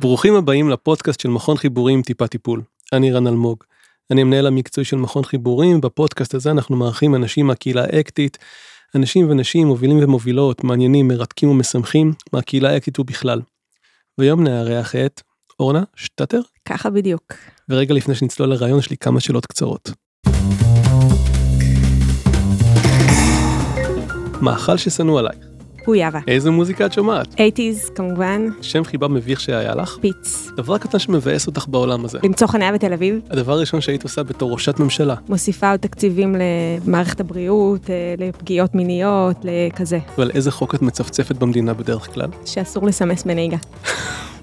ברוכים הבאים לפודקאסט של מכון חיבורים טיפה טיפול. אני רן אלמוג. אני המנהל המקצועי של מכון חיבורים, בפודקאסט הזה אנחנו מארחים אנשים מהקהילה האקטית, אנשים ונשים מובילים ומובילות, מעניינים, מרתקים ומשמחים, מהקהילה האקטית ובכלל. והיום נארח את אורנה שטטר. ככה בדיוק. ורגע לפני שנצלול לרעיון יש לי כמה שאלות קצרות. מאכל ששנוא עלייך. גויאבה. איזה מוזיקה את שומעת? 80's כמובן, שם חיבה מביך שהיה לך? פיץ. דבר קטן שמבאס אותך בעולם הזה. למצוא חניה בתל אביב, הדבר הראשון שהיית עושה בתור ראשת ממשלה. מוסיפה עוד תקציבים למערכת הבריאות, אה, לפגיעות מיניות, לכזה, ועל איזה חוק את מצפצפת במדינה בדרך כלל? שאסור לסמס בנהיגה.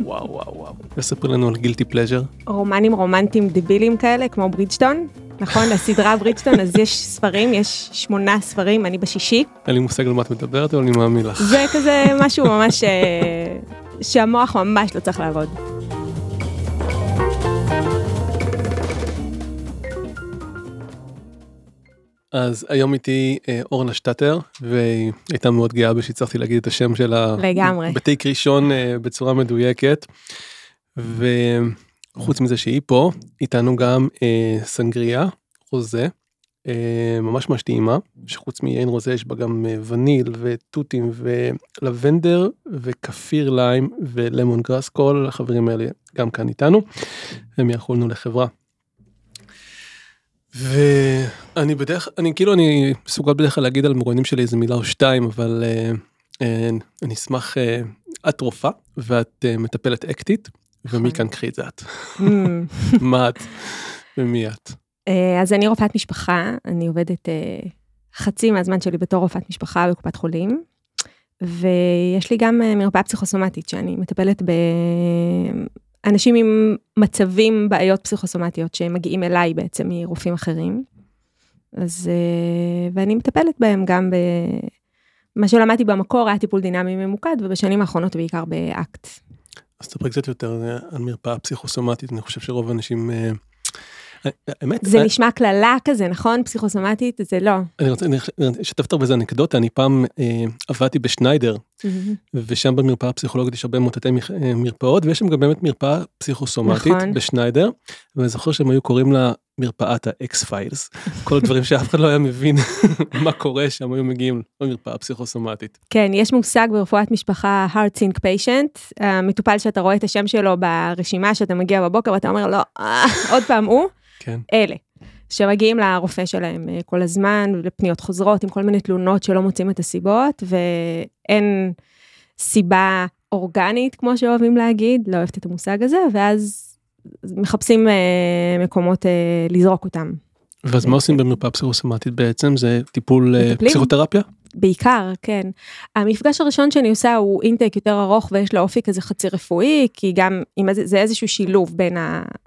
וואו וואו וואו. וספרי לנו על גילטי פלז'ר. רומנים רומנטיים דבילים כאלה, כמו ברידג'טון, נכון? הסדרה ברידג'טון, אז יש ספרים, יש שמונה ספרים, אני בשישי. אין לי מושג על מה את מדברת אבל אני מאמין לך. זה כזה משהו ממש, אה, שהמוח ממש לא צריך לעבוד. אז היום איתי אה, אורנה שטטר והיא הייתה מאוד גאה שהצלחתי להגיד את השם שלה לגמרי. בתיק ראשון אה, בצורה מדויקת. וחוץ מזה שהיא פה איתנו גם אה, סנגריה רוזה אה, ממש ממש טעימה שחוץ מיין רוזה יש בה גם אה, וניל ותותים ולבנדר וכפיר ליים ולמון גראס כל החברים האלה גם כאן איתנו. הם יכולנו לחברה. ואני בדרך אני כאילו אני מסוגל בדרך כלל להגיד על מרואיינים שלי איזה מילה או שתיים אבל אה, אה, אני אשמח אה, את רופאה ואת אה, מטפלת אקטית קחי את זה את Mm. מה את ומי את. אה, אז אני רופאת משפחה, אני עובדת אה, חצי מהזמן שלי בתור רופאת משפחה בקופת חולים, ויש לי גם אה, מרפאה פסיכוסומטית שאני מטפלת באנשים עם מצבים, בעיות פסיכוסומטיות שהם מגיעים אליי בעצם מרופאים אחרים. אז, ואני מטפלת בהם גם ב... מה שלמדתי במקור היה טיפול דינמי ממוקד, ובשנים האחרונות בעיקר באקט. אז תספרי קצת יותר אה, על מרפאה פסיכוסומטית אני חושב שרוב האנשים. אה, אה, האמת, זה נשמע קללה כזה, נכון? פסיכוסומטית? זה לא. אני רוצה אני אשתף אותך באיזה אנקדוטה אני פעם עבדתי בשניידר ושם במרפאה הפסיכולוגית יש הרבה מוטטי מרפאות ויש שם גם באמת מרפאה פסיכוסומטית נכון. בשניידר ואני זוכר שהם היו קוראים לה מרפאת האקס פיילס כל הדברים שאף אחד לא היה מבין מה קורה שם היו מגיעים למרפאה הפסיכוסומטית. כן, יש מושג ברפואת משפחה heart sync patient, המטופל שאתה רואה את השם שלו ברשימה שאתה מגיע בבוקר ואתה אומר לו, "אה, עוד פעם הוא, כן. אלה. שמגיעים לרופא שלהם אה, כל הזמן, לפניות חוזרות עם כל מיני תלונות שלא מוצאים את הסיבות, ואין סיבה אורגנית, כמו שאוהבים להגיד, לא אוהבת את המושג הזה, ואז מחפשים אה, מקומות אה, לזרוק אותם. ואז מה עושים במרפאה פסיכוסומטית בעצם זה טיפול אה, מטפלים. פסיכותרפיה? בעיקר, כן. המפגש הראשון שאני עושה הוא אינטייק יותר ארוך ויש לו אופי כזה חצי רפואי, כי גם עם איזה- זה איזשהו שילוב בין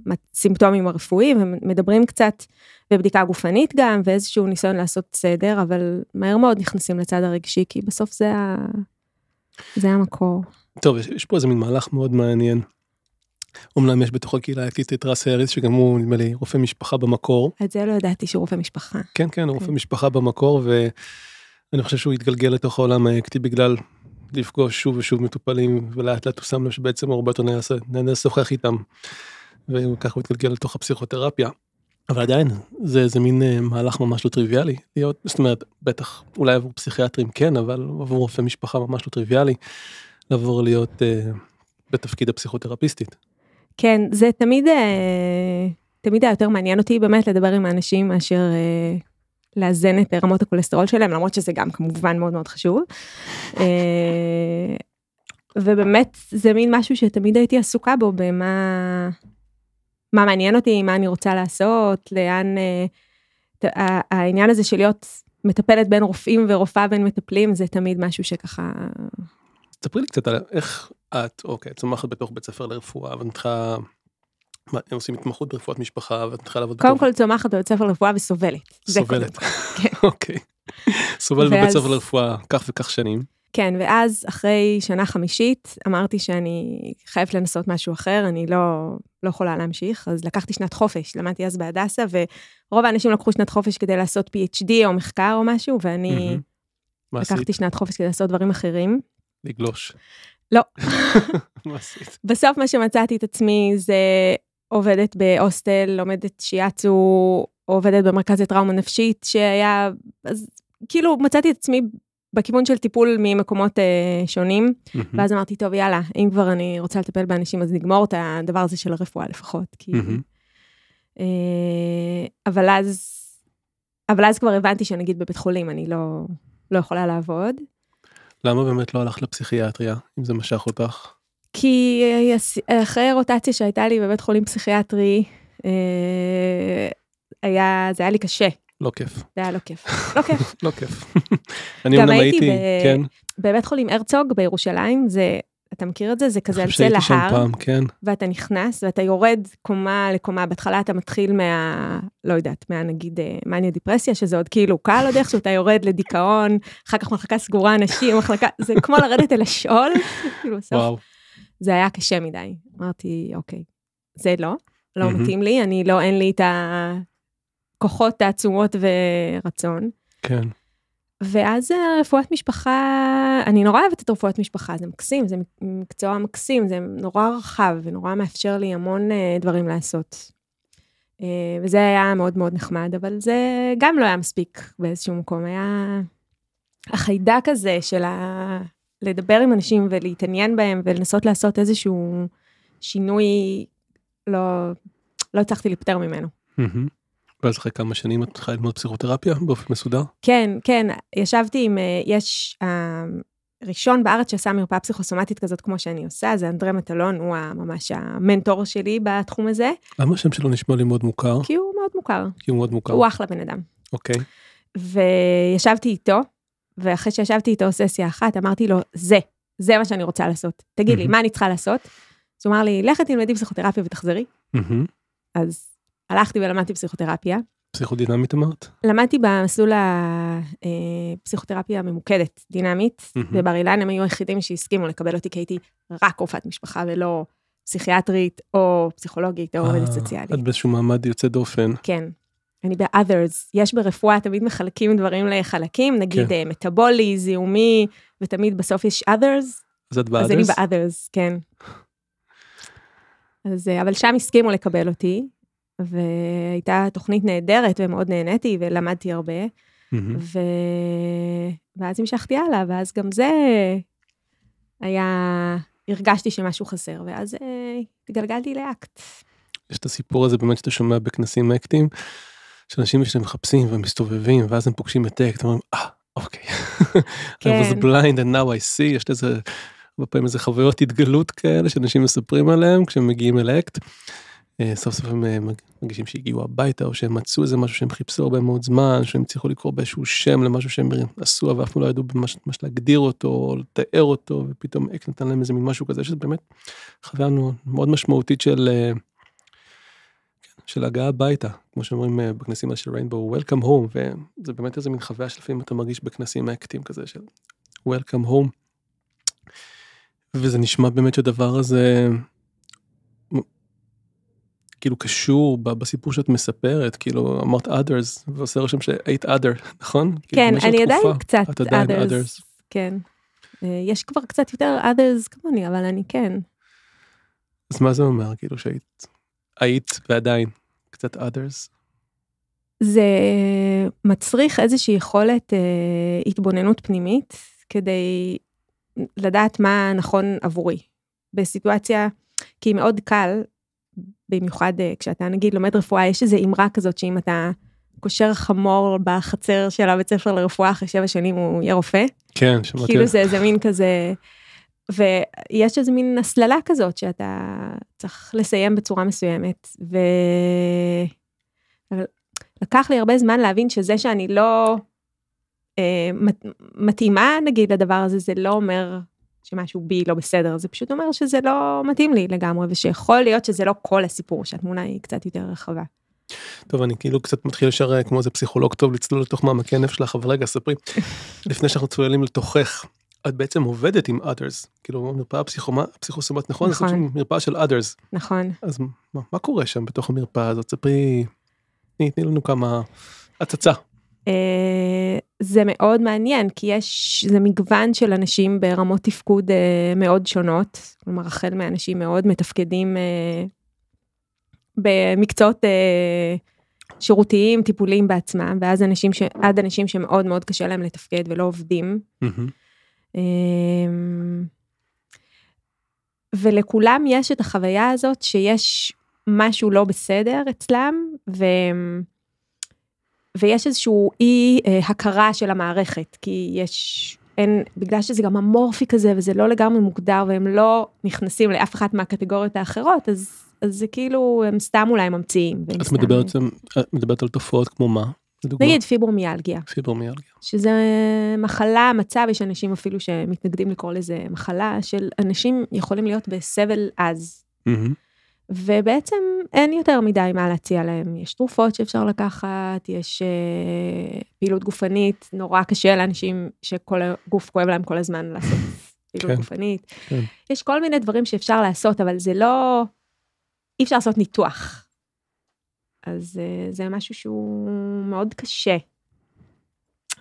הסימפטומים הרפואיים, הם מדברים קצת בבדיקה גופנית גם, ואיזשהו ניסיון לעשות סדר, אבל מהר מאוד נכנסים לצד הרגשי, כי בסוף זה, ה... זה המקור. טוב יש פה איזה מין מהלך מאוד מעניין. אומנם יש בתוך הקהילה האקטיסט את רס האריס שגם הוא נדמה לי רופא משפחה במקור את זה לא ידעתי שהוא רופא משפחה. כן כן הוא רופא כן. משפחה במקור ואני חושב שהוא התגלגל לתוך העולם האקטי בגלל לפגוש שוב ושוב מטופלים ולאט לאט הוא שם לב שבעצם הוא הרבה יותר נהנה- נהנה לשוחח איתם. וככה הוא התגלגל לתוך הפסיכותרפיה. אבל עדיין זה איזה מין אה, מהלך ממש לא טריוויאלי להיות זאת אומרת בטח אולי עבור פסיכיאטרים כן אבל עבור רופא משפחה ממש לא טריוויאלי לעבור להיות אה, בתפקיד הפסיכותרפיסטית. כן, זה תמיד, אה, תמיד היה יותר מעניין אותי באמת לדבר עם האנשים מאשר אה, לאזן את רמות הכולסטרול שלהם, למרות שזה גם כמובן מאוד מאוד חשוב. אה, ובאמת זה מין משהו שתמיד הייתי עסוקה בו, במה מה מעניין אותי, מה אני רוצה לעשות, לאן... ה- העניין הזה של להיות מטפלת בין רופאים ורופאה בין מטפלים, זה תמיד משהו שככה... ספרי לי קצת על איך את אוקיי צומחת בתוך בית ספר לרפואה ואת מתחילה. הם עושים התמחות ברפואת משפחה ואת מתחילה לעבוד קודם כל צומחת בבית ספר לרפואה וסובלת. סובלת. כן. אוקיי. סובל בבית ספר לרפואה כך וכך שנים. כן, ואז אחרי שנה חמישית אמרתי שאני חייבת לנסות משהו אחר, אני לא, לא יכולה להמשיך, אז לקחתי שנת חופש, למדתי אז בהדסה, ורוב האנשים לקחו שנת חופש כדי לעשות PhD או מחקר או משהו, ואני עשית? לקחתי שנת חופש כדי לעשות דברים אחרים. לגלוש. לא. מה עשית? בסוף מה שמצאתי את עצמי זה עובדת בהוסטל, לומדת שיאצו, עובדת במרכז לטראומה נפשית, שהיה, אז כאילו מצאתי את עצמי בכיוון של טיפול ממקומות אה, שונים. ואז אמרתי, טוב, יאללה, אם כבר אני רוצה לטפל באנשים, אז נגמור את הדבר הזה של הרפואה לפחות. כי... אה, אבל אז, אבל אז כבר הבנתי שנגיד בבית חולים אני לא, לא יכולה לעבוד, למה באמת לא הלכת לפסיכיאטריה, אם זה משך אותך? כי אה, אחרי רוטציה שהייתה לי בבית חולים פסיכיאטרי, אה, היה, זה היה לי קשה, לא כיף. זה היה לא כיף. לא כיף. לא כיף. אני גם אומנם הייתי כן, בבית חולים הרצוג בירושלים, זה, אתה מכיר את זה? זה כזה על צל ההר, פעם, כן. ואתה נכנס ואתה יורד קומה לקומה, בהתחלה אתה מתחיל מה... לא יודעת, מה נגיד אה, מניה דיפרסיה, שזה עוד כאילו קל עוד איכשהו, אתה יורד לדיכאון, אחר כך מחלקה סגורה, אנשים, מחלקה, זה כמו לרדת אל השאול, כאילו בסוף. וואו. זה היה קשה מדי. אמרתי, אוקיי, זה לא, לא מהמם. מתאים לי, אני לא, אין לי את הכוחות, תעצומות ורצון. כן. ואז רפואת משפחה, אני נורא אוהבת את רפואת משפחה, זה מקסים, זה מקצוע מקסים, זה נורא רחב ונורא מאפשר לי המון אה, דברים לעשות. אה, וזה היה מאוד מאוד נחמד, אבל זה גם לא היה מספיק באיזשהו מקום, היה החיידק הזה של ה... לדבר עם אנשים ולהתעניין בהם ולנסות לעשות איזשהו שינוי, לא, לא הצלחתי להיפטר ממנו. מהמם. ואז אחרי כמה שנים את התחילה ללמוד פסיכותרפיה באופן מסודר? כן, כן, ישבתי עם, אה, יש אה, ראשון בארץ שעשה מרפאה פסיכוסומטית כזאת כמו שאני עושה, זה אנדרי מטלון, הוא ממש המנטור שלי בתחום הזה, למה השם שלו נשמע לי מאוד מוכר? כי הוא מאוד מוכר, כי הוא מאוד מוכר. הוא אחלה בן אדם. אוקיי. וישבתי איתו, ואחרי שישבתי איתו ססיה אחת, אמרתי לו, זה, זה מה שאני רוצה לעשות. תגיד לי. מה אני צריכה לעשות? אז הוא אמר לי, לכי תלמדי פסיכותרפיה ותחזרי. אז הלכתי ולמדתי פסיכותרפיה. פסיכודינמית אמרת? למדתי במסלול הפסיכותרפיה הממוקדת, דינמית, מהמם. בבר אילן הם היו היחידים שהסכימו לקבל אותי, כי הייתי רק רופאת משפחה ולא פסיכיאטרית או פסיכולוגית או עובדת אה, סוציאלית. את באיזשהו מעמד יוצא דופן. כן. אני ב-others, יש ברפואה, תמיד מחלקים דברים לחלקים, נגיד כן. אה, מטאבולי, זיהומי, ותמיד בסוף יש others, אז את אז אני? ב-others, כן. אז, אה, אבל שם הסכימו לקבל אותי, והייתה תוכנית נהדרת ומאוד נהניתי ולמדתי הרבה, מהמם. ו... ואז המשכתי הלאה, ואז גם זה היה, הרגשתי שמשהו חסר, ואז אה, התגלגלתי לאקט. יש את הסיפור הזה באמת שאתה שומע בכנסים אקטים, שאנשים שמחפשים ומסתובבים ואז הם פוגשים את אקט, אומרים אה אוקיי. I כן. was blind and now I see, יש לזה הרבה פעמים איזה חוויות התגלות כאלה שאנשים מספרים עליהם כשהם מגיעים אל אקט. אה, סוף סוף הם אה, מרגישים שהגיעו הביתה או שהם מצאו איזה משהו שהם חיפשו הרבה מאוד זמן, שהם הצליחו לקרוא באיזשהו שם למשהו שהם עשו אבל אף פעם לא ידעו ממש להגדיר אותו או לתאר אותו ופתאום אקט נתן להם איזה מין משהו כזה שזה באמת חוויה מאוד- משמעותית של אה, של הגעה הביתה, כמו שאומרים בכנסים של ריינבו, Welcome home, וזה באמת איזה מין חוויה שלפעמים אתה מרגיש בכנסים אקטים כזה של Welcome home. וזה נשמע באמת שהדבר הזה כאילו קשור בסיפור שאת מספרת, כאילו אמרת others, ועושה רושם שהיית other, נכון? כאילו, כן, אני עדיין קצת others. כן. אה, יש כבר קצת יותר others כמוני, אבל אני כן. אז מה זה אומר, כאילו שהיית, היית ועדיין קצת others? זה מצריך איזושהי יכולת אה, התבוננות פנימית כדי לדעת מה נכון עבורי. בסיטואציה, כי מאוד קל, במיוחד אה, כשאתה נגיד לומד רפואה, יש איזו אמרה כזאת שאם אתה קושר חמור בחצר של הבית ספר לרפואה אחרי שבע שנים הוא יהיה רופא. כן, שמעתי. כאילו זה איזה מין כזה, ויש איזה מין הסללה כזאת שאתה צריך לסיים בצורה מסוימת, ו... לקח לי הרבה זמן להבין שזה שאני לא אה, מת- מתאימה נגיד לדבר הזה, זה לא אומר שמשהו בי לא בסדר, זה פשוט אומר שזה לא מתאים לי לגמרי, ושיכול להיות שזה לא כל הסיפור, שהתמונה היא קצת יותר רחבה. טוב אני כאילו קצת מתחיל ישר אה, כמו איזה פסיכולוג טוב לצלול לתוך מעמקי הנפש שלך אבל רגע ספרי לפני שאנחנו צוללים לתוכך את בעצם עובדת עם others כאילו מרפאה פסיכומה- פסיכוסומט נכון? נכון. מרפאה של others נכון. אז מה, מה קורה שם בתוך המרפאה הזאת ספרי תני תני לנו כמה הצצה. אה, זה מאוד מעניין, כי יש, זה מגוון של אנשים ברמות תפקוד אה, מאוד שונות, כלומר, החל מאנשים מאוד מתפקדים אה, במקצועות אה, שירותיים, טיפוליים בעצמם, ואז אנשים ש... עד אנשים שמאוד מאוד קשה להם לתפקד ולא עובדים. מהמם. אמ, ולכולם יש את החוויה הזאת שיש משהו לא בסדר אצלם, ו... ויש איזשהו אי אה, הכרה של המערכת, כי יש, אין, בגלל שזה גם אמורפי כזה וזה לא לגמרי מוגדר והם לא נכנסים לאף אחת מהקטגוריות האחרות, אז, אז זה כאילו, הם סתם אולי ממציאים. את מדברת, את מדברת על תופעות כמו מה? לדוגמה? נגיד פיברומיאלגיה. פיברומיאלגיה. שזה מחלה, מצב, יש אנשים אפילו שמתנגדים לקרוא לזה מחלה, של אנשים יכולים להיות בסבל עז. מהמם. ובעצם אין יותר מדי מה להציע להם. יש תרופות שאפשר לקחת, יש אה, פעילות גופנית, נורא קשה לאנשים שכל הגוף כואב להם כל הזמן לעשות פעילות כן, גופנית. כן. יש כל מיני דברים שאפשר לעשות, אבל זה לא... אי אפשר לעשות ניתוח. אז אה, זה משהו שהוא מאוד קשה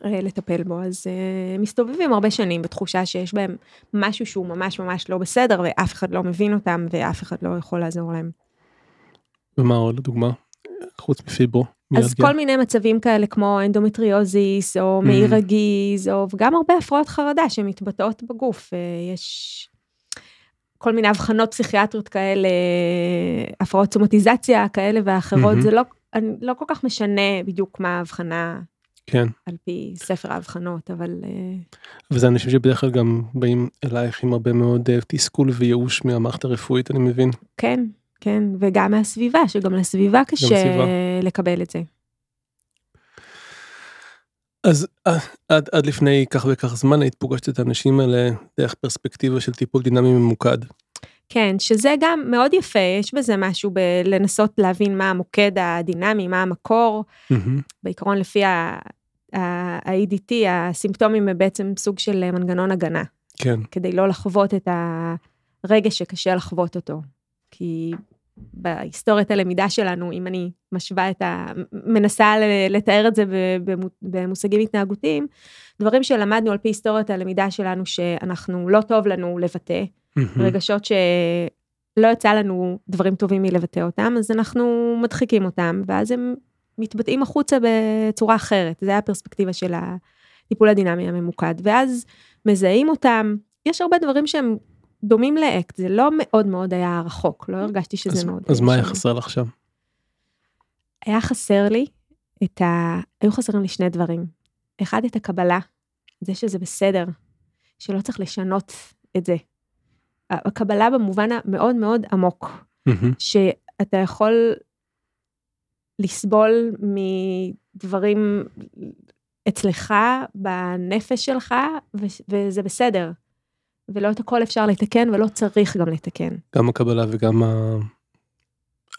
אה, לטפל בו, אז אה, מסתובבים הרבה שנים בתחושה שיש בהם משהו שהוא ממש ממש לא בסדר, ואף אחד לא מבין אותם, ואף אחד לא יכול לעזור להם. ומה עוד לדוגמה? חוץ מפיברו. אז. כל מיני מצבים כאלה כמו אנדומטריוזיס, או Mm. מעי רגיז, או וגם הרבה הפרעות חרדה שמתבטאות בגוף. אה, יש כל מיני אבחנות פסיכיאטריות כאלה, הפרעות סומטיזציה כאלה ואחרות, מהמם. זה לא, לא כל כך משנה בדיוק מה ההבחנה כן. על פי ספר האבחנות, אבל אה, וזה אנשים שבדרך כלל גם באים אלייך עם הרבה מאוד אה, תסכול וייאוש מהמערכת הרפואית, אני מבין. כן, כן, וגם מהסביבה, שגם לסביבה קשה. לקבל את זה. אז אה, עד, עד לפני כך וכך זמן היית פוגשת את האנשים האלה דרך פרספקטיבה של טיפול דינמי ממוקד. כן, שזה גם מאוד יפה, יש בזה משהו בלנסות להבין מה המוקד הדינמי, מה המקור. מהמם. בעיקרון לפי ה-EDT, הסימפטומים הם בעצם סוג של מנגנון הגנה, כן. כדי לא לחוות את הרגש שקשה לחוות אותו. כי בהיסטוריית הלמידה שלנו, אם אני משווה את ה... מנסה לתאר את זה במושגים התנהגותיים, דברים שלמדנו על פי היסטוריית הלמידה שלנו, שאנחנו, לא טוב לנו לבטא. רגשות שלא יצא לנו דברים טובים מלבטא אותם, אז אנחנו מדחיקים אותם, ואז הם מתבטאים החוצה בצורה אחרת. זה הפרספקטיבה של הטיפול הדינמי הממוקד. ואז מזהים אותם, יש הרבה דברים שהם דומים לאקט, זה לא מאוד מאוד היה רחוק, לא הרגשתי שזה אז, מאוד... אז מה היה. חסר לך שם? היה חסר לי את ה... היו חסרים לי שני דברים. אחד, את הקבלה, זה שזה בסדר, שלא צריך לשנות את זה. הקבלה במובן המאוד מאוד עמוק, מהמם. שאתה יכול לסבול מדברים אצלך, בנפש שלך, ו- וזה בסדר. ולא את הכל אפשר לתקן, ולא צריך גם לתקן. גם הקבלה וגם ה...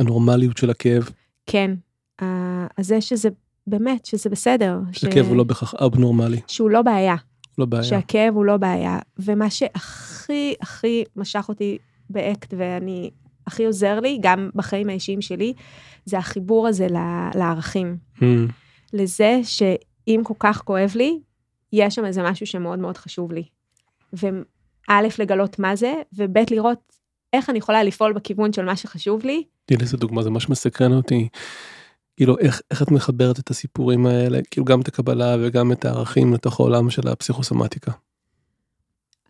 הנורמליות של הכאב. כן, אז זה שזה, באמת, שזה בסדר. ש- שהכאב הוא לא בהכרח אבנורמלי, שהוא לא בעיה. לא בעיה. שהכאב הוא לא בעיה. ומה שהכי הכי משך אותי באקט, ואני, הכי עוזר לי, גם בחיים האישיים שלי, זה החיבור הזה ל- לערכים. מהמם. לזה שאם כל כך כואב לי, יש שם איזה משהו שמאוד מאוד חשוב לי. וא', לגלות מה זה, וב', לראות איך אני יכולה לפעול בכיוון של מה שחשוב לי. לי איזה דוגמה, זה ממש מסקרן אותי. כאילו איך, איך את מחברת את הסיפורים האלה, כאילו גם את הקבלה וגם את הערכים לתוך העולם של הפסיכוסומטיקה.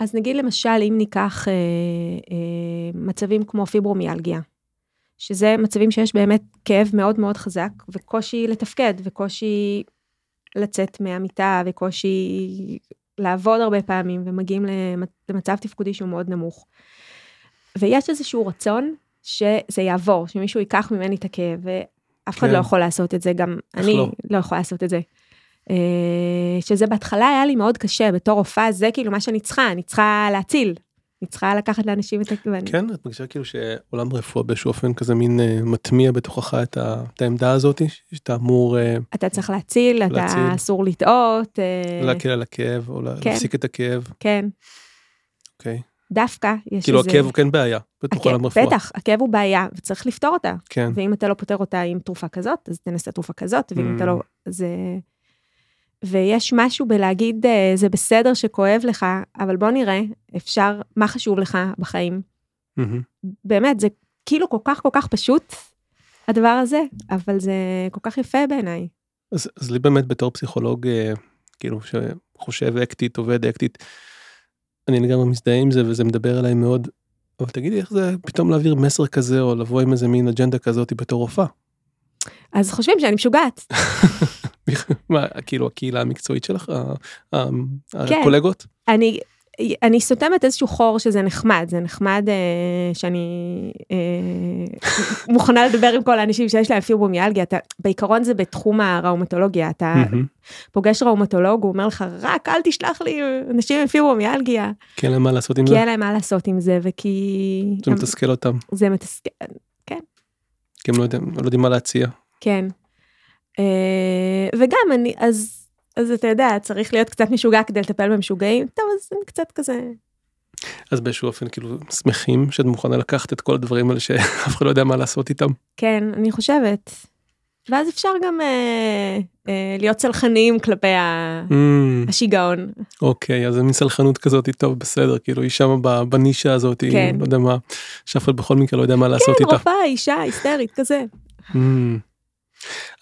אז נגיד למשל, אם ניקח אה, אה, מצבים כמו פיברומיאלגיה, שזה מצבים שיש באמת כאב מאוד מאוד חזק, וקושי לתפקד, וקושי לצאת מהמיטה, וקושי לעבוד הרבה פעמים, ומגיעים למ- למצב תפקודי שהוא מאוד נמוך. ויש איזשהו רצון שזה יעבור, שמישהו ייקח ממני את הכאב, ואף אחד כן. לא יכול לעשות את זה, גם אני לא? לא יכולה לעשות את זה. אה, שזה בהתחלה היה לי מאוד קשה, בתור רופאה זה כאילו מה שאני צריכה, אני צריכה להציל. אני צריכה לקחת לאנשים את הכיוון. כן, את מרגישה כאילו שעולם רפואה באיזשהו אופן כזה מין אה, מטמיע בתוכך את, ה, את העמדה הזאת, שאתה אמור אה, אתה צריך להציל, אתה להציל. אסור לטעות. להקל על הכאב או כן. להפסיק את הכאב, כן, אוקיי. דווקא יש כאילו איזה... הכאב הוא כן בעיה בתוך עולם רפואה. בטח, הכאב הוא בעיה, וצריך לפתור אותה. כן. ואם אתה לא פותר אותה עם תרופה כזאת, אז תנסה תרופה כזאת, ואם Mm. אתה לא... אז... ויש משהו בלהגיד, אה, זה בסדר שכואב לך, אבל בוא נראה, אפשר, מה חשוב לך בחיים. מהמם. באמת, זה כאילו כל כך כל כך פשוט, הדבר הזה, אבל זה כל כך יפה בעיניי. אז, אז לי באמת בתור פסיכולוג, אה, כאילו, שחושב אקטית, עובד אקטית, אני לגמרי מזדהה עם זה וזה מדבר אליי מאוד. אבל תגידי איך זה פתאום להעביר מסר כזה או לבוא עם איזה מין אג'נדה כזאת בתור רופאה. אז חושבים שאני משוגעת. מה, כאילו הקהילה המקצועית שלך, כן. הקולגות? אני, אני סותמת איזשהו חור שזה נחמד, זה נחמד אה, שאני אה, מוכנה לדבר עם כל האנשים שיש להם פיברומיאלגיה, אתה, בעיקרון זה בתחום הראומטולוגיה, אתה. פוגש ראומטולוג, הוא אומר לך, רק אל תשלח לי אנשים עם פיברומיאלגיה, כי אין להם מה לעשות עם כי זה? אין להם מה לעשות עם זה, וכי... זה מתסכל אותם, זה מתסכל, כי הם לא יודעים, לא יודעים מה להציע. כן. אה, וגם אני, אז, אז אתה יודע, צריך להיות קצת משוגע כדי לטפל במשוגעים, טוב, אז אני קצת כזה, אז באיזשהו אופן כאילו שמחים שאת מוכנה לקחת את כל הדברים האלה שאף אחד לא יודע מה לעשות איתם. כן, אני חושבת. ואז אפשר גם אה, אה, להיות צלחניים כלפי ה- אמ, השיגעון. אוקיי, אז זה מין סלחנות כזאת, טוב, בסדר, כאילו היא שמה בנישה הזאת, כן. לא יודע מה, שאף אחד בכל מקרה לא יודע מה לעשות כן, איתה. רופאה, אישה, היסטרית, כזה. אמ,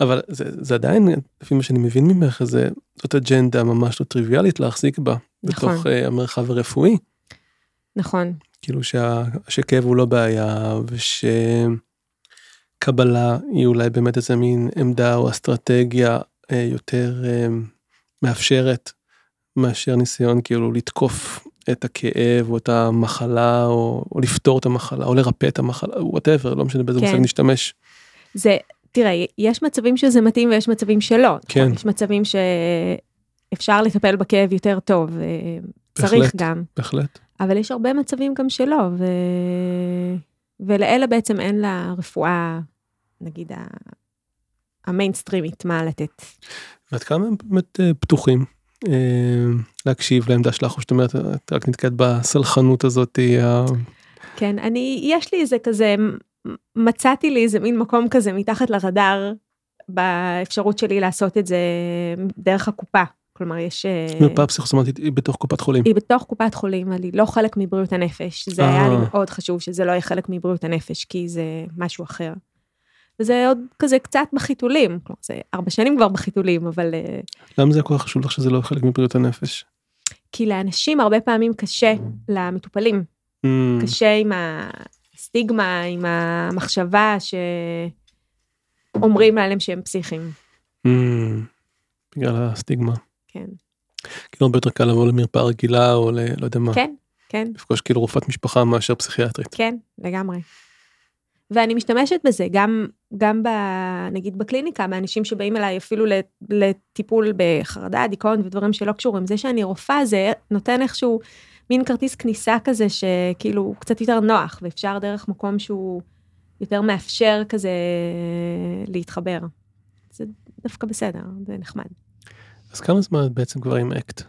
אבל זה, זה עדיין, לפי מה שאני מבין ממך, זה, זאת אג'נדה ממש לא טריוויאלית להחזיק בה, נכון. בתוך אה, המרחב הרפואי. נכון, כאילו שה, שכאב הוא לא בעיה, ושקבלה היא אולי באמת איזה מין עמדה או אסטרטגיה אה, יותר אה, מאפשרת, מאשר ניסיון כאילו לתקוף את הכאב או את המחלה, או, או לפתור את המחלה, או לרפא את המחלה, whatever, לא משנה באיזה כן. מושג נשתמש. זה, תראה, יש מצבים שזה מתאים ויש מצבים שלא. כן. יש מצבים שאפשר לטפל בכאב יותר טוב, אה, צריך בהחלט. גם, בהחלט. אבל יש הרבה מצבים גם שלא, ו... ולאלה בעצם אין לה רפואה, נגיד, המיינסטרימית, מה לתת. ועד כמה הם באמת אה, פתוחים אה, להקשיב לעמדה שלך, או שאת אומרת, את רק נתקעת בסלחנות הזאת, כן, אני, יש לי איזה כזה, מצאתי לי איזה מין מקום כזה מתחת לרדאר, באפשרות שלי לעשות את זה דרך הקופה. כלומר, יש... אה, מרפאה פסיכוסומטית היא בתוך קופת חולים. היא בתוך קופת חולים, אבל היא לא חלק מבריאות הנפש. זה היה לי אה. מאוד חשוב שזה לא יהיה חלק מבריאות הנפש, כי זה משהו אחר. וזה עוד כזה קצת בחיתולים, כלומר, זה ארבע שנים כבר בחיתולים, אבל... אה, למה זה כל כך חשוב לך שזה לא חלק מבריאות הנפש? כי לאנשים הרבה פעמים קשה, למטופלים, אמ, קשה עם הסטיגמה, עם המחשבה שאומרים עליהם שהם פסיכיים. אמ, בגלל הסטיגמה. כן, כאילו הרבה יותר קל לבוא למרפאה רגילה או ל... לא יודע מה. כן, כן, לפגוש כאילו רופאת משפחה מאשר פסיכיאטרית. כן, לגמרי. ואני משתמשת בזה גם, גם ב, נגיד בקליניקה, באנשים שבאים אליי אפילו לט- לטיפול בחרדה, דיכאון ודברים שלא קשורים. זה שאני רופאה זה נותן איכשהו מין כרטיס כניסה כזה שכאילו הוא קצת יותר נוח, ואפשר דרך מקום שהוא יותר מאפשר כזה להתחבר. זה דווקא בסדר, זה נחמד. אז כמה זמן את בעצם כבר עם אקט?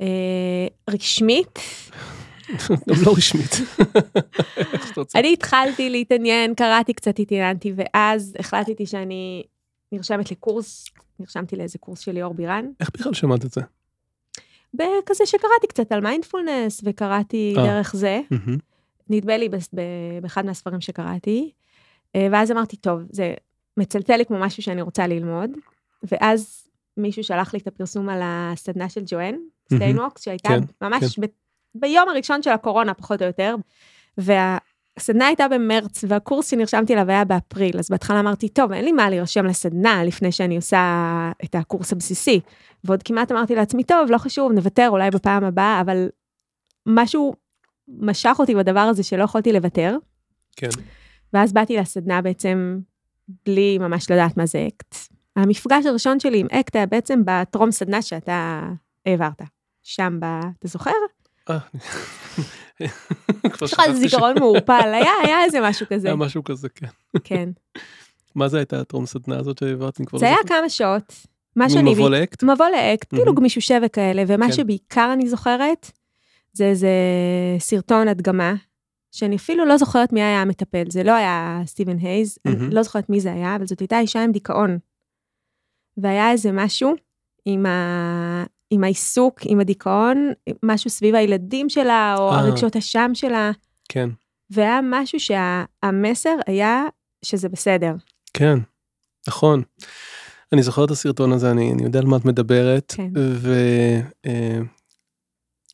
אה, רשמית, גם לא רשמית. אני התחלתי להתעניין, קראתי קצת, התעניינתי, ואז החלטתי שאני נרשמת לקורס, נרשמתי לאיזה קורס של ליאור בירן, איך בכלל שמעת את זה? בכזה שקראתי קצת על מיינדפולנס, וקראתי אה. דרך זה, מהמם. נדמה לי באחד מהספרים שקראתי, אה, ואז אמרתי, טוב, זה מצלצל לי כמו משהו שאני רוצה ללמוד, ואז מישהו שלח לי את הפרסום על הסדנה של ג'ואן. סטיינווקס, שהייתה כן, ממש ב- ביום הראשון של הקורונה, פחות או יותר, והסדנה הייתה במרץ, והקורס שנרשמתי אליו היה באפריל, אז בהתחלה אמרתי, טוב, אין לי מה להירשם לסדנה לפני שאני עושה את הקורס הבסיסי. ועוד כמעט אמרתי לעצמי, טוב, לא חשוב, נוותר אולי בפעם הבאה, אבל משהו משך אותי בדבר הזה שלא יכולתי לוותר, כן. ואז באתי לסדנה בעצם בלי ממש לדעת מה זה אקט. המפגש הראשון שלי עם אקט היה בעצם בטרום סדנה שאתה העברת. שם, ב... אתה זוכר? יש לך איזה זיכרון מעורפל, היה, היה איזה משהו כזה. היה משהו כזה, כן. כן. מה זה הייתה הטרום סדנה הזאת שהעברת? אני כבר זה היה. כמה שעות. מה שאני... ממבוא לאקט? מבוא לאקט, כאילו. גמישושה וכאלה, ומה כן. שבעיקר אני זוכרת, זה איזה סרטון הדגמה, שאני אפילו לא זוכרת מי היה המטפל, זה לא היה סטיבן הייז. אני לא זוכרת מי זה היה, אבל זאת הייתה אישה עם דיכאון. והיה איזה משהו עם, ה... עם העיסוק, עם הדיכאון, משהו סביב הילדים שלה, או אה. הרגשות אשם שלה, כן, והיה משהו שהמסר היה שזה בסדר. כן, נכון. אני זוכר את הסרטון הזה, אני, אני יודע על מה את מדברת, כן.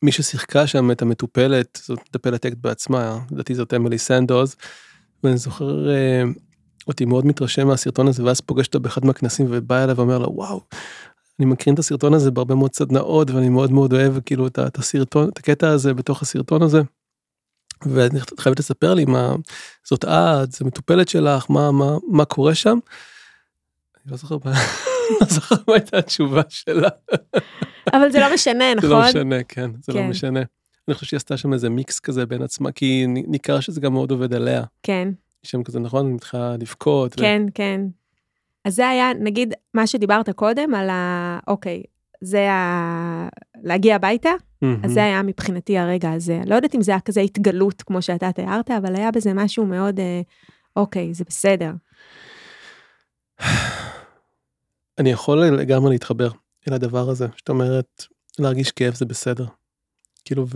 ומי ששיחקה שם את המטופלת, זאת מטפלת אקט בעצמה, לדעתי זאת אמילי סנדוז, ואני זוכר אה, אותי מאוד מתרשם מהסרטון הזה, ואז פוגש אותה באחד מהכנסים ובא אליי ואומר לה, וואו, אני מקרין את הסרטון הזה בהרבה מאוד סדנאות, ואני מאוד מאוד אוהב כאילו את, הסרטון, את הקטע הזה בתוך הסרטון הזה. ואת חייבת לספר לי מה, זאת את, זה מטופלת שלך, מה, מה, מה קורה שם. אני לא זוכר מה, לא זוכר מה הייתה התשובה שלה. אבל זה לא משנה, זה נכון? לא משנה, כן, זה לא כן. משנה. אני חושב שהיא עשתה שם איזה מיקס כזה בין עצמה, כי ניכר שזה גם מאוד עובד עליה. כן, שם כזה, נכון? היא מתחילה לבכות. ו- כן, כן. אז זה היה, נגיד, מה שדיברת קודם על ה... אוקיי, זה ה... להגיע הביתה, מהמם. אז זה היה מבחינתי הרגע הזה. לא יודעת אם זה היה כזה התגלות כמו שאתה תיארת, אבל היה בזה משהו מאוד, אה, אוקיי, זה בסדר. אני יכול לגמרי להתחבר אל הדבר הזה, שאת אומרת, להרגיש כאב זה בסדר. כאילו,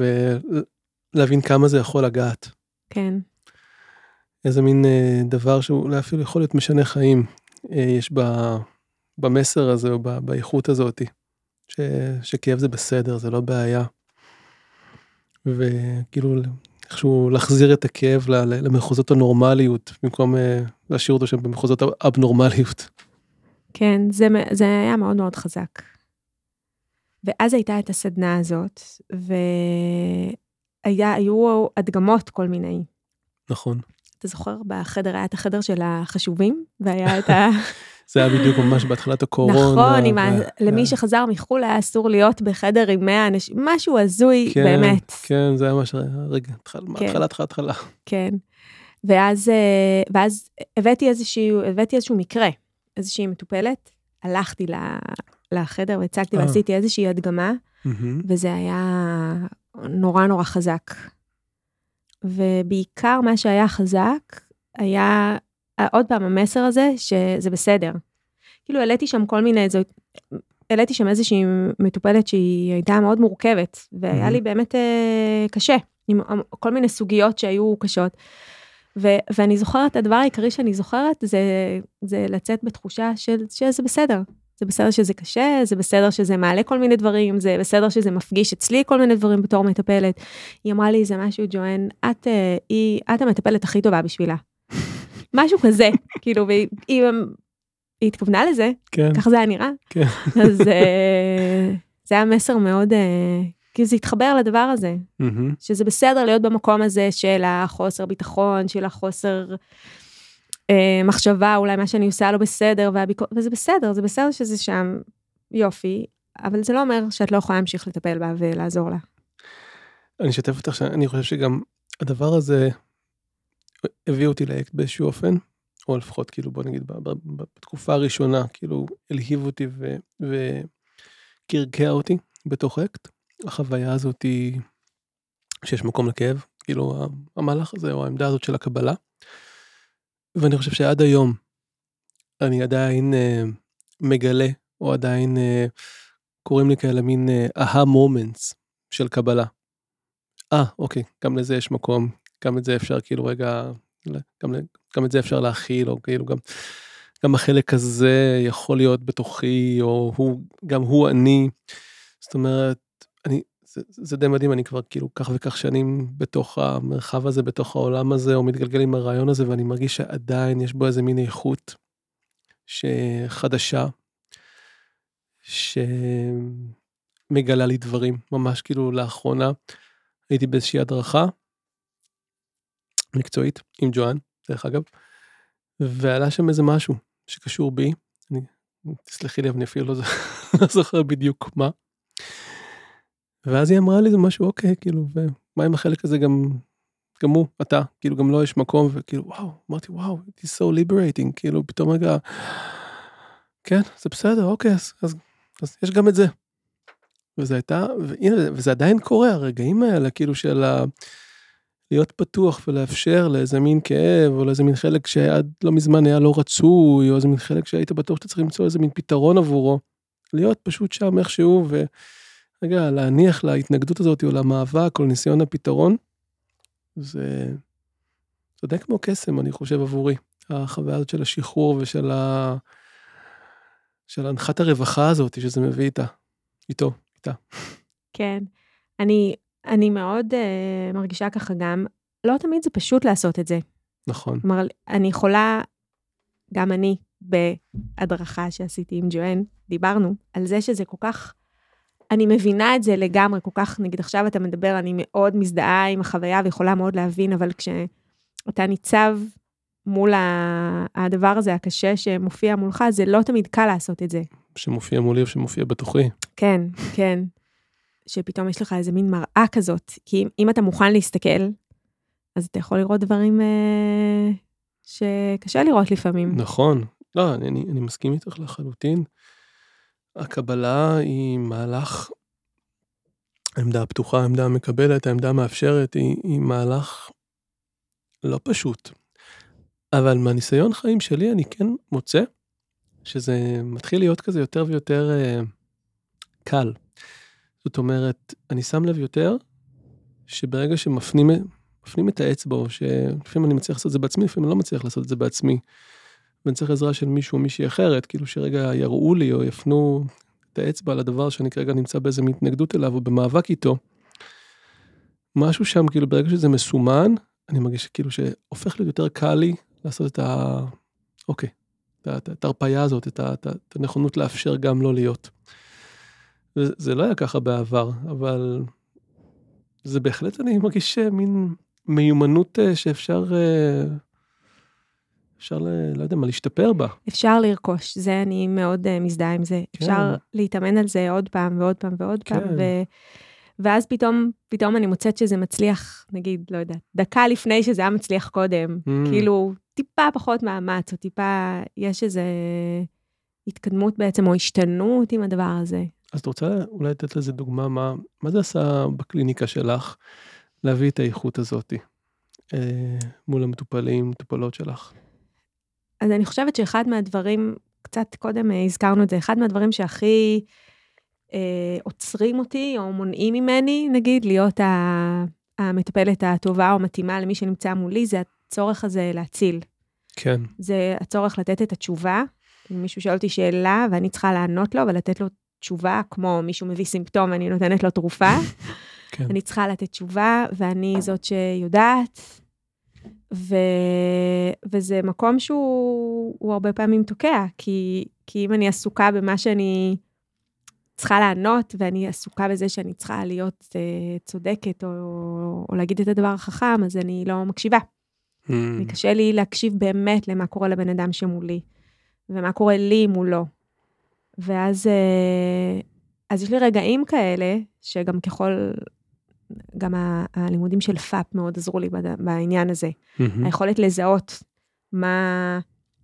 ולהבין כמה זה יכול לגעת. כן, איזה מין אה, דבר שהוא אולי אפילו יכול להיות משנה חיים. אה, יש ב, במסר הזה או ב, באיכות הזאתי, ש, שכאב זה בסדר, זה לא בעיה. וכאילו איכשהו להחזיר את הכאב למחוזות הנורמליות, במקום אה, להשאיר אותו שם במחוזות האבנורמליות. כן, זה, זה היה מאוד מאוד חזק. ואז הייתה את הסדנה הזאת, והיו הדגמות כל מיני. נכון. אתה זוכר? בחדר היה את החדר של החשובים, והיה את ה... זה היה בדיוק ממש בהתחלת הקורונה. נכון, עם ה... ו- למי שחזר מחו"ל היה אסור להיות בחדר עם 100 אנשים, משהו הזוי, כן, באמת. כן, זה היה ממש רגע, התחל- מההתחלה, התחלה, התחלה. כן. ואז, אה, ואז הבאתי איזשהו, הבאתי איזשהו מקרה, איזושהי מטופלת, הלכתי ל- לחדר והצגתי אה. ועשיתי איזושהי הדגמה. וזה היה נורא נורא חזק. ובעיקר מה שהיה חזק, היה עוד פעם המסר הזה, שזה בסדר. כאילו העליתי שם כל מיני, זו, העליתי שם איזושהי מטופלת שהיא הייתה מאוד מורכבת, והיה. לי באמת אה, קשה, עם כל מיני סוגיות שהיו קשות. ו, ואני זוכרת, הדבר העיקרי שאני זוכרת זה, זה לצאת בתחושה של, שזה בסדר. זה בסדר שזה קשה, זה בסדר שזה מעלה כל מיני דברים, זה בסדר שזה מפגיש אצלי כל מיני דברים בתור מטפלת. היא אמרה לי איזה משהו, ג'ואן, את, אה, היא, את המטפלת הכי טובה בשבילה. משהו כזה, כאילו, והיא היא, היא התכוונה לזה, כן, ככה זה היה נראה. כן. אז אה, זה היה מסר מאוד, אה, כאילו זה התחבר לדבר הזה, מהמם. שזה בסדר להיות במקום הזה של החוסר ביטחון, של החוסר מחשבה, אולי מה שאני עושה לא בסדר, והביקור... וזה בסדר, זה בסדר שזה שם יופי, אבל זה לא אומר שאת לא יכולה להמשיך לטפל בה ולעזור לה. אני אשתף אותך שאני חושב שגם הדבר הזה הביא אותי לאקט באיזשהו אופן, או לפחות כאילו בוא נגיד בתקופה הראשונה כאילו הלהיב אותי וקרקע אותי בתוך אקט. החוויה הזאת היא שיש מקום לכאב, כאילו המהלך הזה או העמדה הזאת של הקבלה. ואני חושב שעד היום אני עדיין אה, מגלה או עדיין אה, קוראים לי כאלה מין אהה מומנטס של קבלה. אה, אוקיי, גם לזה יש מקום, גם את זה אפשר כאילו רגע, גם, גם את זה אפשר להכיל, או כאילו גם, גם החלק הזה יכול להיות בתוכי, או הוא, גם הוא אני. זאת אומרת, אני, זה, זה די מדהים, אני כבר כאילו כך וכך שנים בתוך המרחב הזה, בתוך העולם הזה, או מתגלגל עם הרעיון הזה, ואני מרגיש שעדיין יש בו איזה מין איכות שחדשה, שמגלה לי דברים, ממש כאילו לאחרונה. הייתי באיזושהי הדרכה מקצועית עם ג'ואן, דרך אגב, ועלה שם איזה משהו שקשור בי, אני, תסלחי לי, אבל אני אפילו לא, לא זוכר בדיוק מה. ואז היא אמרה לי זה משהו, אוקיי, כאילו, ומה עם החלק הזה גם, גם הוא, אתה, כאילו, גם לו יש מקום, וכאילו, וואו, אמרתי, וואו, it is so liberating, כאילו, פתאום רגע, כן, זה בסדר, אוקיי, אז, אז, אז יש גם את זה. וזה הייתה, והנה, וזה עדיין קורה, הרגעים האלה, כאילו של ה... להיות פתוח ולאפשר לאיזה מין כאב, או לאיזה מין חלק שעד לא מזמן היה לא רצוי, או איזה מין חלק שהיית בטוח שאתה צריך למצוא איזה מין פתרון עבורו. להיות פשוט שם איכשהו, ורגע, להניח להתנגדות הזאת, או למאבק, או לניסיון הפתרון, זה... זה די כמו קסם, אני חושב, עבורי. החוויה הזאת של השחרור ושל ה... של הנחת הרווחה הזאת שזה מביא איתה, איתו, איתה. כן. אני, אני מאוד uh, מרגישה ככה גם, לא תמיד זה פשוט לעשות את זה. נכון. כלומר, אני יכולה, גם אני, בהדרכה שעשיתי עם ג'ואן, דיברנו על זה שזה כל כך, אני מבינה את זה לגמרי, כל כך, נגיד עכשיו אתה מדבר, אני מאוד מזדהה עם החוויה ויכולה מאוד להבין, אבל כשאתה ניצב מול הדבר הזה הקשה שמופיע מולך, זה לא תמיד קל לעשות את זה. שמופיע מולי או שמופיע בתוכי. כן, כן. שפתאום יש לך איזה מין מראה כזאת, כי אם, אם אתה מוכן להסתכל, אז אתה יכול לראות דברים אה, שקשה לראות לפעמים. נכון. לא, אני, אני, אני מסכים איתך לחלוטין. הקבלה היא מהלך, העמדה הפתוחה, העמדה המקבלת, העמדה המאפשרת, היא, היא מהלך לא פשוט. אבל מהניסיון חיים שלי אני כן מוצא שזה מתחיל להיות כזה יותר ויותר אה, קל. זאת אומרת, אני שם לב יותר שברגע שמפנים את האצבע, או שלפעמים אני מצליח לעשות את זה בעצמי, לפעמים אני לא מצליח לעשות את זה בעצמי, ואני צריך עזרה של מישהו או מישהי אחרת, כאילו שרגע יראו לי או יפנו את האצבע על הדבר שאני כרגע נמצא באיזה התנגדות אליו או במאבק איתו. משהו שם, כאילו ברגע שזה מסומן, אני מרגיש שכאילו שהופך להיות יותר קל לי לעשות את ה... אוקיי, את ההרפאיה הזאת, את, הנכונות לאפשר גם לא להיות. זה, לא היה ככה בעבר, אבל זה בהחלט, אני מרגיש מין מיומנות אה, שאפשר, אה, אפשר, ל, לא יודע מה, להשתפר בה. אפשר לרכוש, זה אני מאוד uh, מזדהה עם זה. כן. אפשר להתאמן על זה עוד פעם ועוד פעם ועוד כן. פעם, ו... ואז פתאום, פתאום אני מוצאת שזה מצליח, נגיד, לא יודעת, דקה לפני שזה היה מצליח קודם, mm. כאילו, טיפה פחות מאמץ, או טיפה, יש איזה התקדמות בעצם, או השתנות עם הדבר הזה. אז את רוצה אולי לתת לזה דוגמה, מה, מה זה עשה בקליניקה שלך להביא את האיכות הזאת אה, מול המטופלים, מטופלות שלך? אז אני חושבת שאחד מהדברים, קצת קודם אה, הזכרנו את זה, אחד מהדברים שהכי אה, עוצרים אותי, או מונעים ממני, נגיד, להיות המטפלת הטובה או מתאימה למי שנמצא מולי, זה הצורך הזה להציל. כן. זה הצורך לתת את התשובה. אם מישהו שואל אותי שאלה ואני צריכה לענות לו ולתת לו תשובה, כמו מישהו מביא סימפטום ואני נותנת לו תרופה. כן. אני צריכה לתת תשובה, ואני זאת שיודעת, ו... וזה מקום שהוא הרבה פעמים תוקע, כי, כי אם אני עסוקה במה שאני צריכה לענות, ואני עסוקה בזה שאני צריכה להיות uh, צודקת, או, או להגיד את הדבר החכם, אז אני לא מקשיבה. Mm. קשה לי להקשיב באמת למה קורה לבן אדם שמולי, ומה קורה לי מולו. ואז uh, אז יש לי רגעים כאלה, שגם ככל, גם ה, הלימודים של פאפ מאוד עזרו לי בעניין הזה. Mm-hmm. היכולת לזהות מה,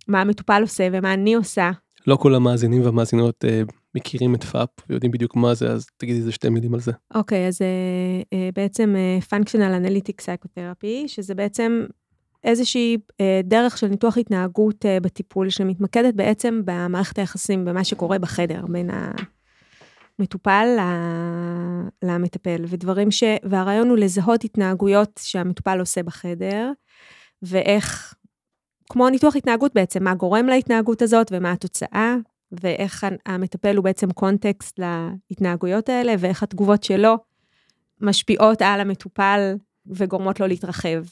מה המטופל עושה ומה אני עושה. לא כל המאזינים והמאזינות uh, מכירים את פאפ ויודעים בדיוק מה זה, אז תגידי איזה שתי מילים על זה. אוקיי, okay, אז uh, uh, בעצם uh, Functional Analytic Psychotherapy, שזה בעצם איזושהי uh, דרך של ניתוח התנהגות uh, בטיפול, שמתמקדת בעצם במערכת היחסים, במה שקורה בחדר בין המטופל למטפל, ודברים ש... והרעיון הוא לזהות התנהגויות שהמטופל עושה בחדר, ואיך, כמו ניתוח התנהגות בעצם, מה גורם להתנהגות הזאת ומה התוצאה, ואיך המטפל הוא בעצם קונטקסט להתנהגויות האלה, ואיך התגובות שלו משפיעות על המטופל וגורמות לו להתרחב.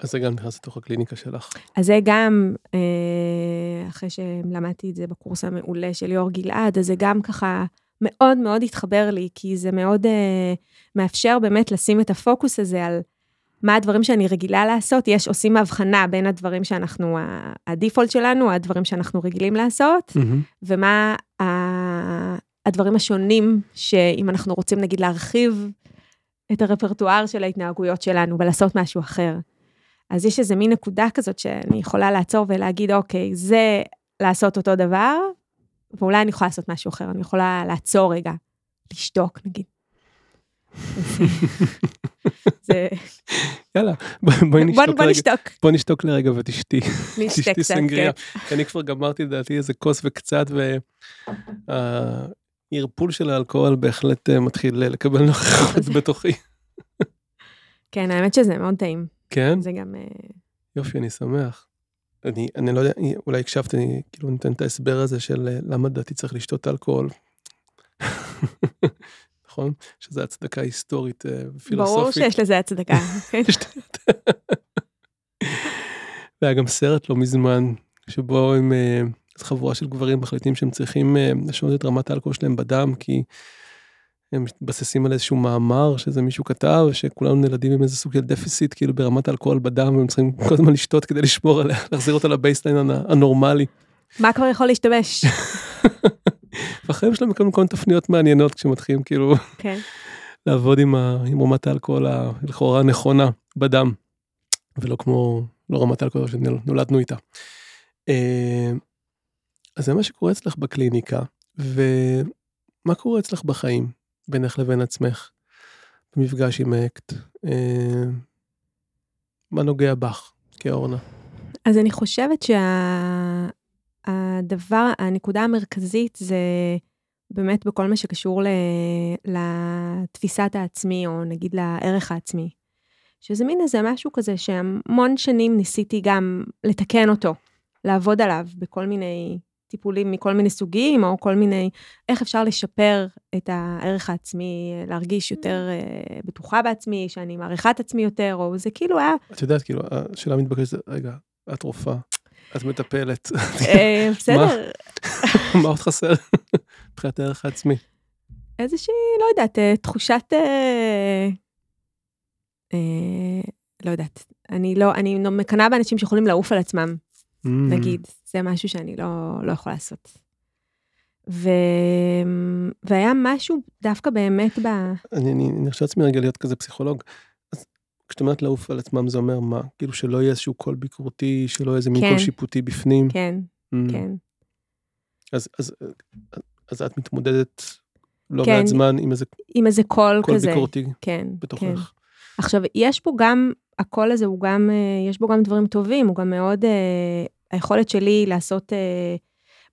אז זה גם נכנס לתוך הקליניקה שלך. אז זה גם, אה, אחרי שלמדתי את זה בקורס המעולה של ליאור גלעד, אז זה גם ככה מאוד מאוד התחבר לי, כי זה מאוד uh, מאפשר באמת לשים את הפוקוס הזה על מה הדברים שאני רגילה לעשות. יש, עושים הבחנה בין הדברים שאנחנו, הדיפולט שלנו, הדברים שאנחנו רגילים לעשות, mm-hmm. ומה ה, הדברים השונים, שאם אנחנו רוצים נגיד להרחיב את הרפרטואר של ההתנהגויות שלנו ולעשות משהו אחר. אז יש איזה מין נקודה כזאת שאני יכולה לעצור ולהגיד, אוקיי, זה לעשות אותו דבר, ואולי אני יכולה לעשות משהו אחר, אני יכולה לעצור רגע, לשתוק נגיד. זה... יאללה, בואי בוא נשתוק בוא לרגע. נשתוק. בוא נשתוק לרגע ותשתי. נשתה תשתי קצת, סנגריה. כן. אני כבר גמרתי לדעתי איזה כוס וקצת, והערפול של האלכוהול בהחלט אה, מתחיל אה, לקבל נוכחות בתוכי. כן, האמת שזה מאוד טעים. כן? זה גם... אה, יופי, אני שמח. אני, אני לא יודע, אולי הקשבת, אני כאילו נותן את ההסבר הזה של אה, למה לדעתי צריך לשתות אלכוהול. נכון? שזו הצדקה היסטורית אה, ופילוסופית. ברור שיש לזה הצדקה. כן. והיה גם סרט לא מזמן, שבו הם, אה, חבורה של גברים מחליטים שהם צריכים לשנות את רמת האלכוהול שלהם בדם, כי הם מתבססים על איזשהו מאמר שזה מישהו כתב, שכולנו נולדים עם איזה סוג של deficit, כאילו ברמת האלכוהול בדם, והם צריכים כל הזמן לשתות כדי לשמור עליה, להחזיר אותה ל baseline הנ- הנורמלי. מה כבר יכול להשתבש? והחיים שלהם מקבלים כל מיני תפניות מעניינות כשמתחילים כאילו כן. לעבוד עם, ה, עם רמת האלכוהול הלכאורה הנכונה בדם, ולא כמו, לא רמת האלכוהול שנולדנו איתה. אה, אז זה מה שקורה אצלך בקליניקה, ומה קורה אצלך בחיים, בינך לבין עצמך, במפגש עם האקט? אה, מה נוגע בך כאורנה? אז אני חושבת שהדבר, הנקודה המרכזית זה באמת בכל מה שקשור ל, לתפיסת העצמי, או נגיד לערך העצמי. שזה מין איזה משהו כזה שהמון שנים ניסיתי גם לתקן אותו, לעבוד עליו בכל מיני טיפולים מכל מיני סוגים, או כל מיני, איך אפשר לשפר את הערך העצמי, להרגיש יותר אה, בטוחה בעצמי, שאני מעריכה את עצמי יותר, או זה כאילו היה את יודעת, כאילו, השאלה מתבקשת, רגע, את רופאה, את מטפלת, אה, בסדר, מה עוד חסר? מבחינת הערך העצמי. איזושהי, לא יודעת, אה, תחושת... לא יודעת. אני לא, אני מקנאה באנשים שיכולים לעוף על עצמם, Mm. נגיד. זה משהו שאני לא, לא יכולה לעשות. ו... והיה משהו דווקא באמת ב... אני, אני נרשה לעצמי רגע להיות כזה פסיכולוג. אז כשאת אומרת לעוף על עצמם זה אומר מה? כאילו שלא יהיה איזשהו קול ביקורתי, שלא יהיה איזה מין כן. קול שיפוטי בפנים. כן, Mm. כן. אז, אז, אז את מתמודדת לא כן. מעט זמן עם איזה עם איזה קול קול כזה. ביקורתי כן, כן. בתוכך. עכשיו, יש פה גם, הקול הזה הוא גם, אה, יש בו גם דברים טובים, הוא גם מאוד, אה, היכולת שלי לעשות אה,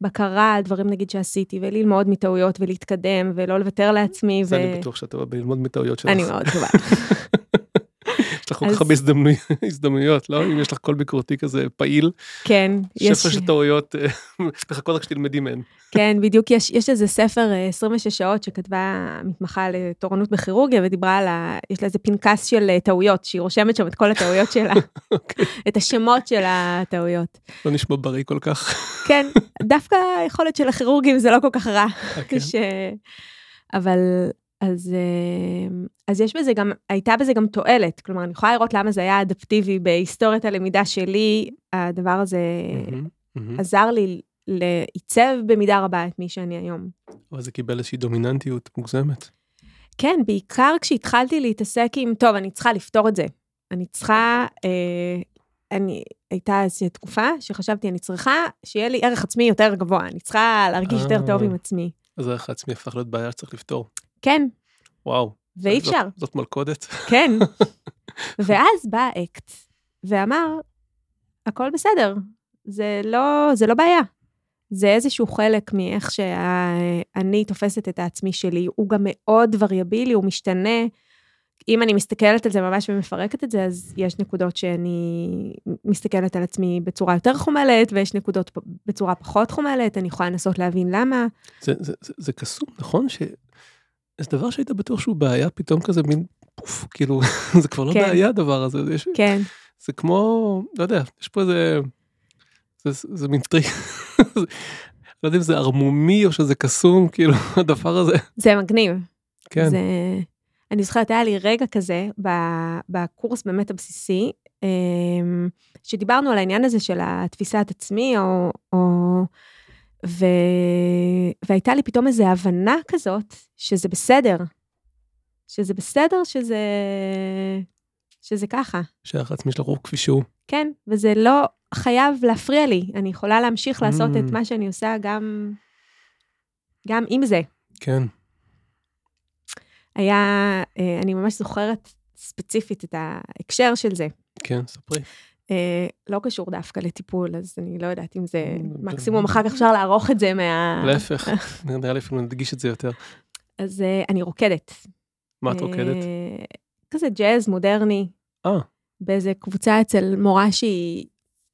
בקרה על דברים נגיד שעשיתי, וללמוד מטעויות ולהתקדם, ולא לוותר לעצמי. זה ו... אני בטוח שאת טובה בללמוד מטעויות שלך. אני מאוד טובה. יש לך כל כך הרבה הזדמנוי- הזדמנויות, לא? אם יש לך קול ביקורתי כזה פעיל, כן, יש, שפע של טעויות, אה, מחכות רק שתלמדי מהן. כן, בדיוק, יש, יש איזה ספר, אה, 26 שעות, שכתבה מתמחה לתורנות בכירורגיה, ודיברה על ה... יש לה איזה פנקס של אה, טעויות, שהיא רושמת שם את כל הטעויות שלה, אוקיי. את השמות של הטעויות. לא נשמע בריא כל כך. כן, דווקא היכולת של הכירורגים זה לא כל כך רע. כן. אבל אז, אה, אז יש בזה גם, הייתה בזה גם תועלת. כלומר, אני יכולה לראות למה זה היה אדפטיבי בהיסטוריית הלמידה שלי, הדבר הזה מהמם, מהמם. עזר לי לעיצב במידה רבה את מי שאני היום. אבל זה קיבל איזושהי דומיננטיות מוגזמת. כן, בעיקר כשהתחלתי להתעסק עם, טוב, אני צריכה לפתור את זה. אני צריכה, אה, אני, הייתה איזושהי תקופה שחשבתי, אני צריכה שיהיה לי ערך עצמי יותר גבוה, אני צריכה להרגיש יותר טוב אה. עם עצמי. אז הערך העצמי הפך להיות בעיה שצריך לפתור. כן, וואו. ואי זאת- אפשר. זאת מלכודת. כן. ואז בא האקט ואמר, הכל בסדר, זה לא, זה לא בעיה. זה איזשהו חלק מאיך שאני תופסת את העצמי שלי. הוא גם מאוד וריאבילי, הוא משתנה. אם אני מסתכלת על זה ממש ומפרקת את זה, אז יש נקודות שאני מסתכלת על עצמי בצורה יותר חומלת, ויש נקודות בצורה פחות חומלת, אני יכולה לנסות להבין למה. זה, זה, זה, זה קסום, נכון? ש... זה דבר שהיית בטוח שהוא בעיה, פתאום כזה מין פוף, כאילו, זה כבר לא כן. בעיה הדבר הזה, יש, כן, זה כמו, לא יודע, יש פה איזה, זה, זה, זה מין טריק, לא יודע אם זה ערמומי או שזה קסום, כאילו, הדבר הזה, זה מגניב. כן, זה... אני זוכרת, היה לי רגע כזה בקורס באמת הבסיסי, אמ, שדיברנו על העניין הזה של התפיסת עצמי, או... או ו... והייתה לי פתאום איזו הבנה כזאת, שזה בסדר. שזה בסדר שזה... שזה ככה. שהערך העצמי של הרוב כפי שהוא. כן, וזה לא חייב להפריע לי. אני יכולה להמשיך לעשות Mm. את מה שאני עושה גם, גם עם זה. כן, היה, אה, אני ממש זוכרת ספציפית את ההקשר של זה. כן, ספרי. אה, לא קשור דווקא לטיפול, אז אני לא יודעת אם זה, מקסימום אחר כך אפשר לערוך את זה מה... להפך, נראה לי אפילו נדגיש את זה יותר. אז אה, אני רוקדת. מה את רוקדת? אה, כזה ג'אז מודרני, אה, באיזה קבוצה אצל מורה שהיא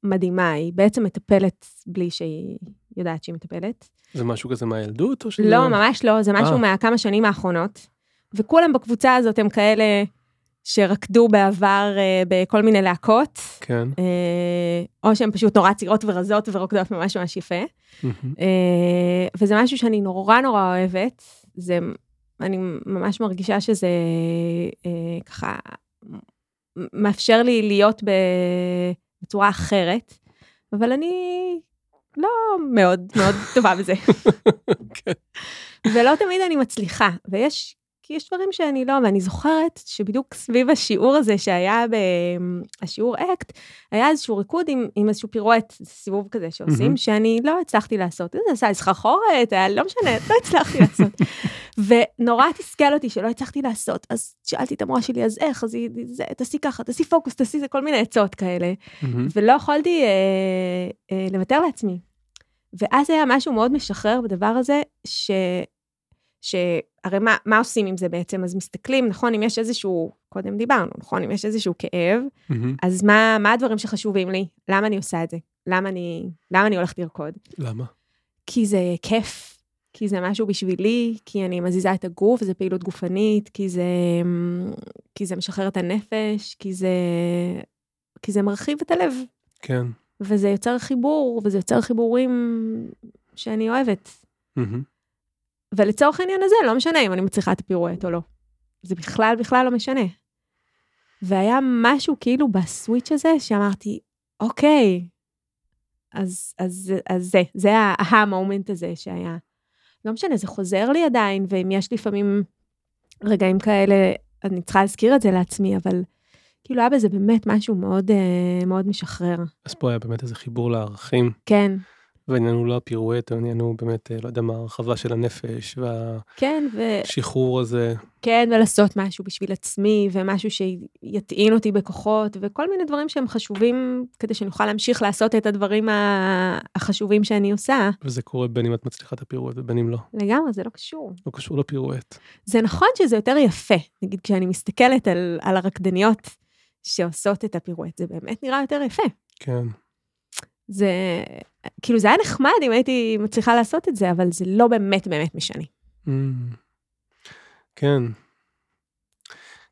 מדהימה, היא בעצם מטפלת בלי שהיא יודעת שהיא מטפלת. זה משהו כזה מהילדות או שזה... לא, ממש לא, זה משהו אה. מהכמה שנים האחרונות. וכולם בקבוצה הזאת הם כאלה שרקדו בעבר אה, בכל מיני להקות, כן. אה, או שהן פשוט נורא צעירות ורזות ורוקדות ממש ממש יפה. אה, וזה משהו שאני נורא נורא אוהבת. זה, אני ממש מרגישה שזה אה, ככה מאפשר לי להיות בצורה אחרת, אבל אני לא מאוד מאוד טובה בזה. כן. ולא תמיד אני מצליחה, ויש, כי יש דברים שאני לא, ואני זוכרת שבדיוק סביב השיעור הזה שהיה בשיעור אקט, היה איזשהו ריקוד עם, עם איזשהו פירואט, סיבוב כזה שעושים, מהמם. שאני לא הצלחתי לעשות. זה עשה סחרחורת, היה לא משנה, לא הצלחתי לעשות. ונורא תסכל אותי שלא הצלחתי לעשות, אז שאלתי את המורה שלי, אז איך, אז היא, זה, תעשי ככה, תעשי פוקוס, תעשי זה, כל מיני עצות כאלה. מהמם. ולא יכולתי אה, אה, לוותר לעצמי. ואז היה משהו מאוד משחרר בדבר הזה, ש... שהרי מה, מה עושים עם זה בעצם? אז מסתכלים, נכון, אם יש איזשהו, קודם דיברנו, נכון, אם יש איזשהו כאב, מהמם. אז מה, מה הדברים שחשובים לי? למה אני עושה את זה? למה אני, למה אני הולכת לרקוד? למה? כי זה כיף, כי זה משהו בשבילי, כי אני מזיזה את הגוף, זה פעילות גופנית, כי זה, כי זה משחרר את הנפש, כי זה, כי זה מרחיב את הלב. כן. וזה יוצר חיבור, וזה יוצר חיבורים שאני אוהבת. מהמם. ולצורך העניין הזה, לא משנה אם אני מצליחה את הפירואט או לא. זה בכלל, בכלל לא משנה. והיה משהו כאילו בסוויץ' הזה, שאמרתי, אוקיי, אז, אז, אז זה, זה ההמומנט הזה שהיה. לא משנה, זה חוזר לי עדיין, ואם יש לפעמים רגעים כאלה, אני צריכה להזכיר את זה לעצמי, אבל כאילו היה בזה באמת משהו מאוד, אה, מאוד משחרר. אז פה היה באמת איזה חיבור לערכים, כן, והעניין הוא לא הפירואט, העניין הוא באמת, אה, לא יודע מה, הרחבה של הנפש, כן, ו... והשחרור הזה. כן, ולעשות משהו בשביל עצמי, ומשהו שיטעין אותי בכוחות, וכל מיני דברים שהם חשובים כדי שאני אוכל להמשיך לעשות את הדברים החשובים שאני עושה. וזה קורה בין אם את מצליחה את הפירואט ובין אם לא. לגמרי, זה לא קשור. לא קשור לפירואט. זה נכון שזה יותר יפה. נגיד, כשאני מסתכלת על, על הרקדניות שעושות את הפירואט, זה באמת נראה יותר יפה. כן. זה, כאילו, זה היה נחמד אם הייתי מצליחה לעשות את זה, אבל זה לא באמת באמת משנה. Mm. כן.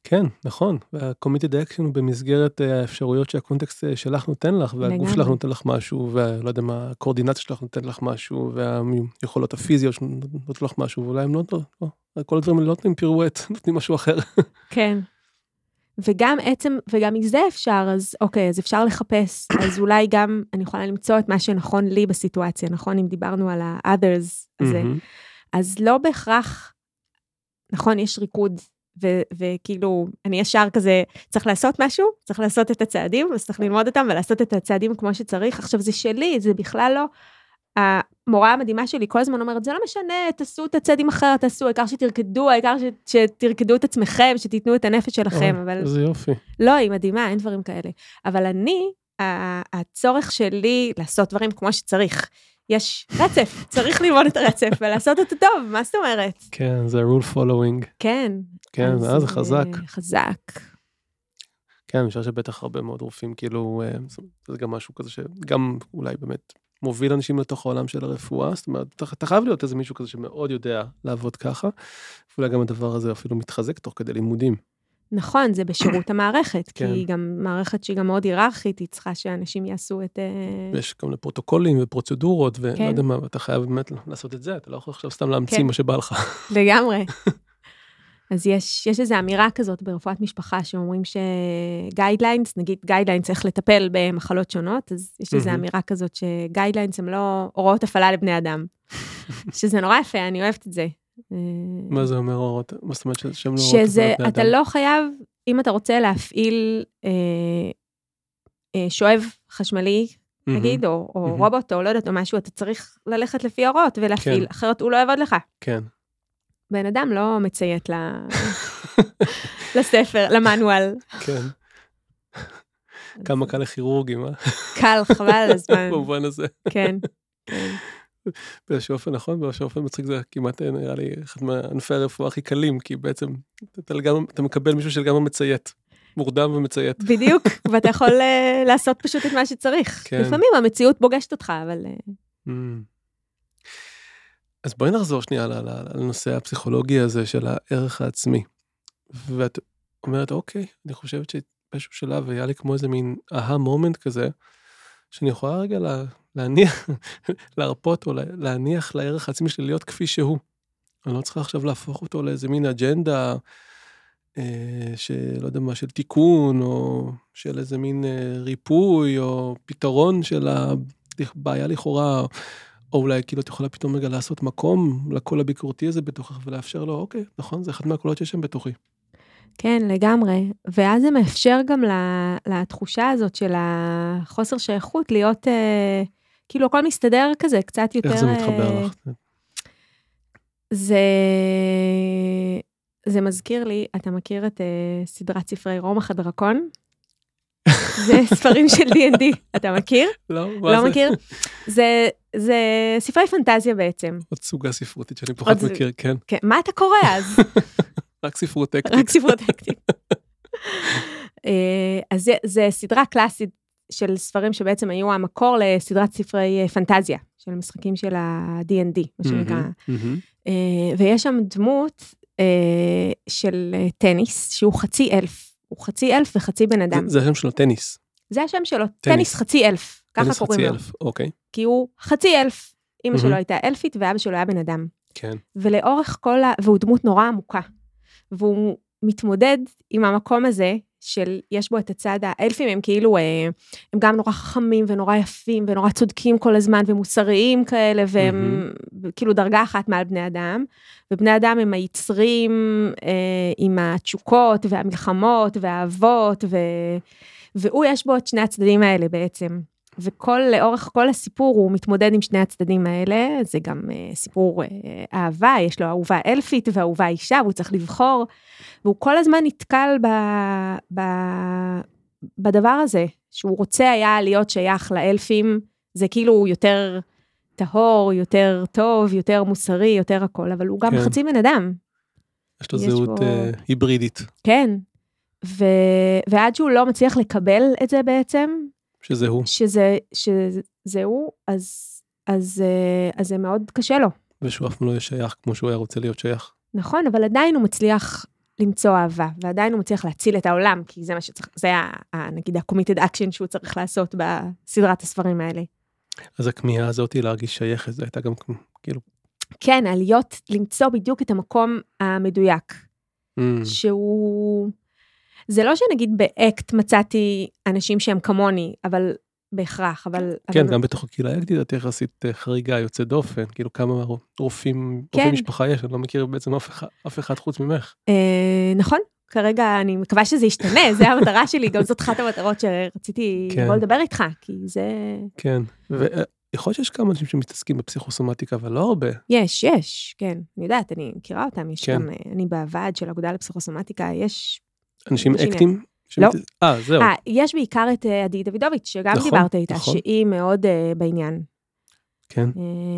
כן, נכון. וה-committed action הוא במסגרת אה, האפשרויות שהקונטקסט אה, שלך נותן לך, והגוף לגמרי. שלך נותן לך משהו, ולא יודע מה, הקואורדינציה שלך נותן לך משהו, והיכולות הפיזיות שנותנות לך משהו, ואולי הם לא, לא, כל הדברים האלה לא נותנים פירואט, נותנים משהו אחר. כן. וגם עצם, וגם מזה אפשר, אז אוקיי, אז אפשר לחפש, אז אולי גם אני יכולה למצוא את מה שנכון לי בסיטואציה, נכון? אם דיברנו על ה-others הזה, מהמם. אז לא בהכרח, נכון, יש ריקוד, ו- וכאילו, אני ישר כזה, צריך לעשות משהו, צריך לעשות את הצעדים, אז צריך ללמוד אותם ולעשות את הצעדים כמו שצריך. עכשיו, זה שלי, זה בכלל לא... המורה המדהימה שלי כל הזמן אומרת, זה לא משנה, תעשו את הצעדים אחרת, תעשו, העיקר שתרקדו, העיקר ש- שתרקדו את עצמכם, שתיתנו את הנפש שלכם, אבל... איזה יופי. לא, היא מדהימה, אין דברים כאלה. אבל אני, הצורך שלי לעשות דברים כמו שצריך. יש רצף, צריך ללמוד את הרצף ולעשות אותו טוב, מה זאת אומרת? כן, זה rule following. כן. כן, אז, זה חזק. אה, חזק. כן, אני חושב שבטח הרבה מאוד רופאים, כאילו, אה, זה גם משהו כזה שגם אולי באמת מוביל אנשים לתוך העולם של הרפואה, זאת אומרת, אתה, אתה חייב להיות איזה מישהו כזה שמאוד יודע לעבוד ככה, ואולי גם הדבר הזה אפילו מתחזק תוך כדי לימודים. נכון, זה בשירות המערכת, כן. כי היא גם מערכת שהיא גם מאוד היררכית, היא צריכה שאנשים יעשו את... אה, ויש כל מיני פרוטוקולים ופרוצדורות, ולא כן. יודע מה, ואתה חייב באמת לעשות את זה, אתה לא יכול עכשיו סתם להמציא כן. מה שבא לך. לגמרי. אז יש, יש איזו אמירה כזאת ברפואת משפחה שאומרים ש guidelines, נגיד guidelines איך לטפל במחלות שונות, אז יש איזו מהמם. אמירה כזאת ש guidelines הם לא הוראות הפעלה לבני אדם. שזה נורא יפה, אני אוהבת את זה. אה, מה זה אומר הוראות? מה זאת אומרת שהם לא הוראות שזה, לבני אתה אדם? לא חייב, אם אתה רוצה להפעיל אה, אה, שואב חשמלי, מהמם. נגיד, או, או מהמם. רובוט, או לא יודעת, או משהו, אתה צריך ללכת לפי ההוראות ולהפעיל, כן. אחרת הוא לא יעבוד לך. כן. בן אדם לא מציית ל... לספר, למנואל. כן. כמה קל לכירורגים, אה? קל, חבל על הזמן. במובן הזה. כן. כן. באיזשהו אופן נכון, באיזשהו אופן מצחיק זה כמעט נראה לי אחד מענפי הרפואה הכי קלים, כי בעצם אתה, לגמרי, אתה מקבל מישהו שלגמרי מציית, מורדם ומציית. בדיוק, ואתה יכול uh, לעשות פשוט את מה שצריך. כן. לפעמים המציאות פוגשת אותך, אבל... אז בואי נחזור שנייה לנושא הפסיכולוגי הזה של הערך העצמי. ואת אומרת, אוקיי, אני חושבת שבאיזשהו שלב היה לי כמו איזה מין אהה מומנט כזה, שאני יכולה רגע לה, להניח, להרפות או להניח לערך העצמי שלי להיות כפי שהוא. אני לא צריכה עכשיו להפוך אותו לאיזה מין אג'נדה, אה, שלא יודע מה, של תיקון, או של איזה מין אה, ריפוי, או פתרון של הבעיה לכאורה, או אולי כאילו את יכולה פתאום רגע לעשות מקום לקול הביקורתי הזה בתוכך ולאפשר לו, אוקיי, נכון, זה אחד מהקולות שיש שם בתוכי. כן, לגמרי. ואז זה מאפשר גם לתחושה הזאת של החוסר שייכות להיות, אה, כאילו הכל מסתדר כזה, קצת יותר... איך זה מתחבר אה, לך? זה... זה מזכיר לי, אתה מכיר את uh, סדרת ספרי רומח הדרקון? זה ספרים של D&D, אתה מכיר? לא, מה לא זה? מכיר? זה, זה ספרי פנטזיה בעצם. עוד סוגה ספרותית שאני פחות מכיר, כן. כן. מה אתה קורא אז? רק ספרות טקטית. רק ספרות טקטית. אה, אז זה, זה סדרה קלאסית של ספרים שבעצם היו המקור לסדרת ספרי אה, פנטזיה, של משחקים של ה-D&D, מה שנקרא. אה, ויש שם דמות של טניס, שהוא חצי אלף. הוא חצי אלף וחצי בן אדם. זה השם שלו, טניס. זה השם שלו, טניס חצי אלף, ככה קוראים לו. טניס חצי אלף, אוקיי. כי הוא חצי אלף. אימא שלו הייתה אלפית ואבא שלו היה בן אדם. כן. ולאורך כל ה... והוא דמות נורא עמוקה. והוא מתמודד עם המקום הזה של יש בו את הצד, האלפים הם כאילו, אה, הם גם נורא חכמים ונורא יפים ונורא צודקים כל הזמן ומוסריים כאלה, והם mm-hmm. כאילו דרגה אחת מעל בני אדם, ובני אדם הם היצרים אה, עם התשוקות והמלחמות והאהבות, ו... והוא יש בו את שני הצדדים האלה בעצם. וכל, לאורך כל הסיפור הוא מתמודד עם שני הצדדים האלה, זה גם uh, סיפור uh, אהבה, יש לו אהובה אלפית ואהובה אישה, והוא צריך לבחור, והוא כל הזמן נתקל ב, ב, בדבר הזה, שהוא רוצה היה להיות שייך לאלפים, זה כאילו יותר טהור, יותר טוב, יותר מוסרי, יותר הכל, אבל הוא גם כן. חצי בן אדם. יש לו זהות בו... uh, היברידית. כן, ו... ועד שהוא לא מצליח לקבל את זה בעצם, שזה הוא. שזה, שזה הוא, אז, אז, אה, אז זה מאוד קשה לו. ושהוא אף פעם לא יהיה שייך כמו שהוא היה רוצה להיות שייך. נכון, אבל עדיין הוא מצליח למצוא אהבה, ועדיין הוא מצליח להציל את העולם, כי זה מה שצריך, זה ה, נגיד ה-committed action שהוא צריך לעשות בסדרת הספרים האלה. אז הכמיהה הזאת היא להרגיש שייכת, זו הייתה גם כאילו... כן, עליות, למצוא בדיוק את המקום המדויק. Mm. שהוא... זה לא שנגיד באקט מצאתי אנשים שהם כמוני, אבל בהכרח, אבל... כן, אבל... גם בתוך הקהילה האקטית את יחסית אה, חריגה, יוצאת דופן, כאילו כמה רופאים, כן. רופאי משפחה יש, אני לא מכיר בעצם אף אחד, אף אחד חוץ ממך. אה, נכון, כרגע אני מקווה שזה ישתנה, זה המטרה שלי, גם זאת אחת המטרות שרציתי כן. לבוא לדבר איתך, כי זה... כן, ויכול להיות שיש כמה אנשים שמתעסקים בפסיכוסומטיקה, אבל לא הרבה. יש, יש, כן, אני יודעת, אני מכירה אותם, יש כן. גם, אה, אני בוועד של אגודה לפסיכוסומטיקה, יש אנשים אקטים? לא. אה, זהו. 아, יש בעיקר את אה, עדי דוידוביץ', שגם נכון, דיברת איתה, נכון. שהיא מאוד uh, בעניין. כן,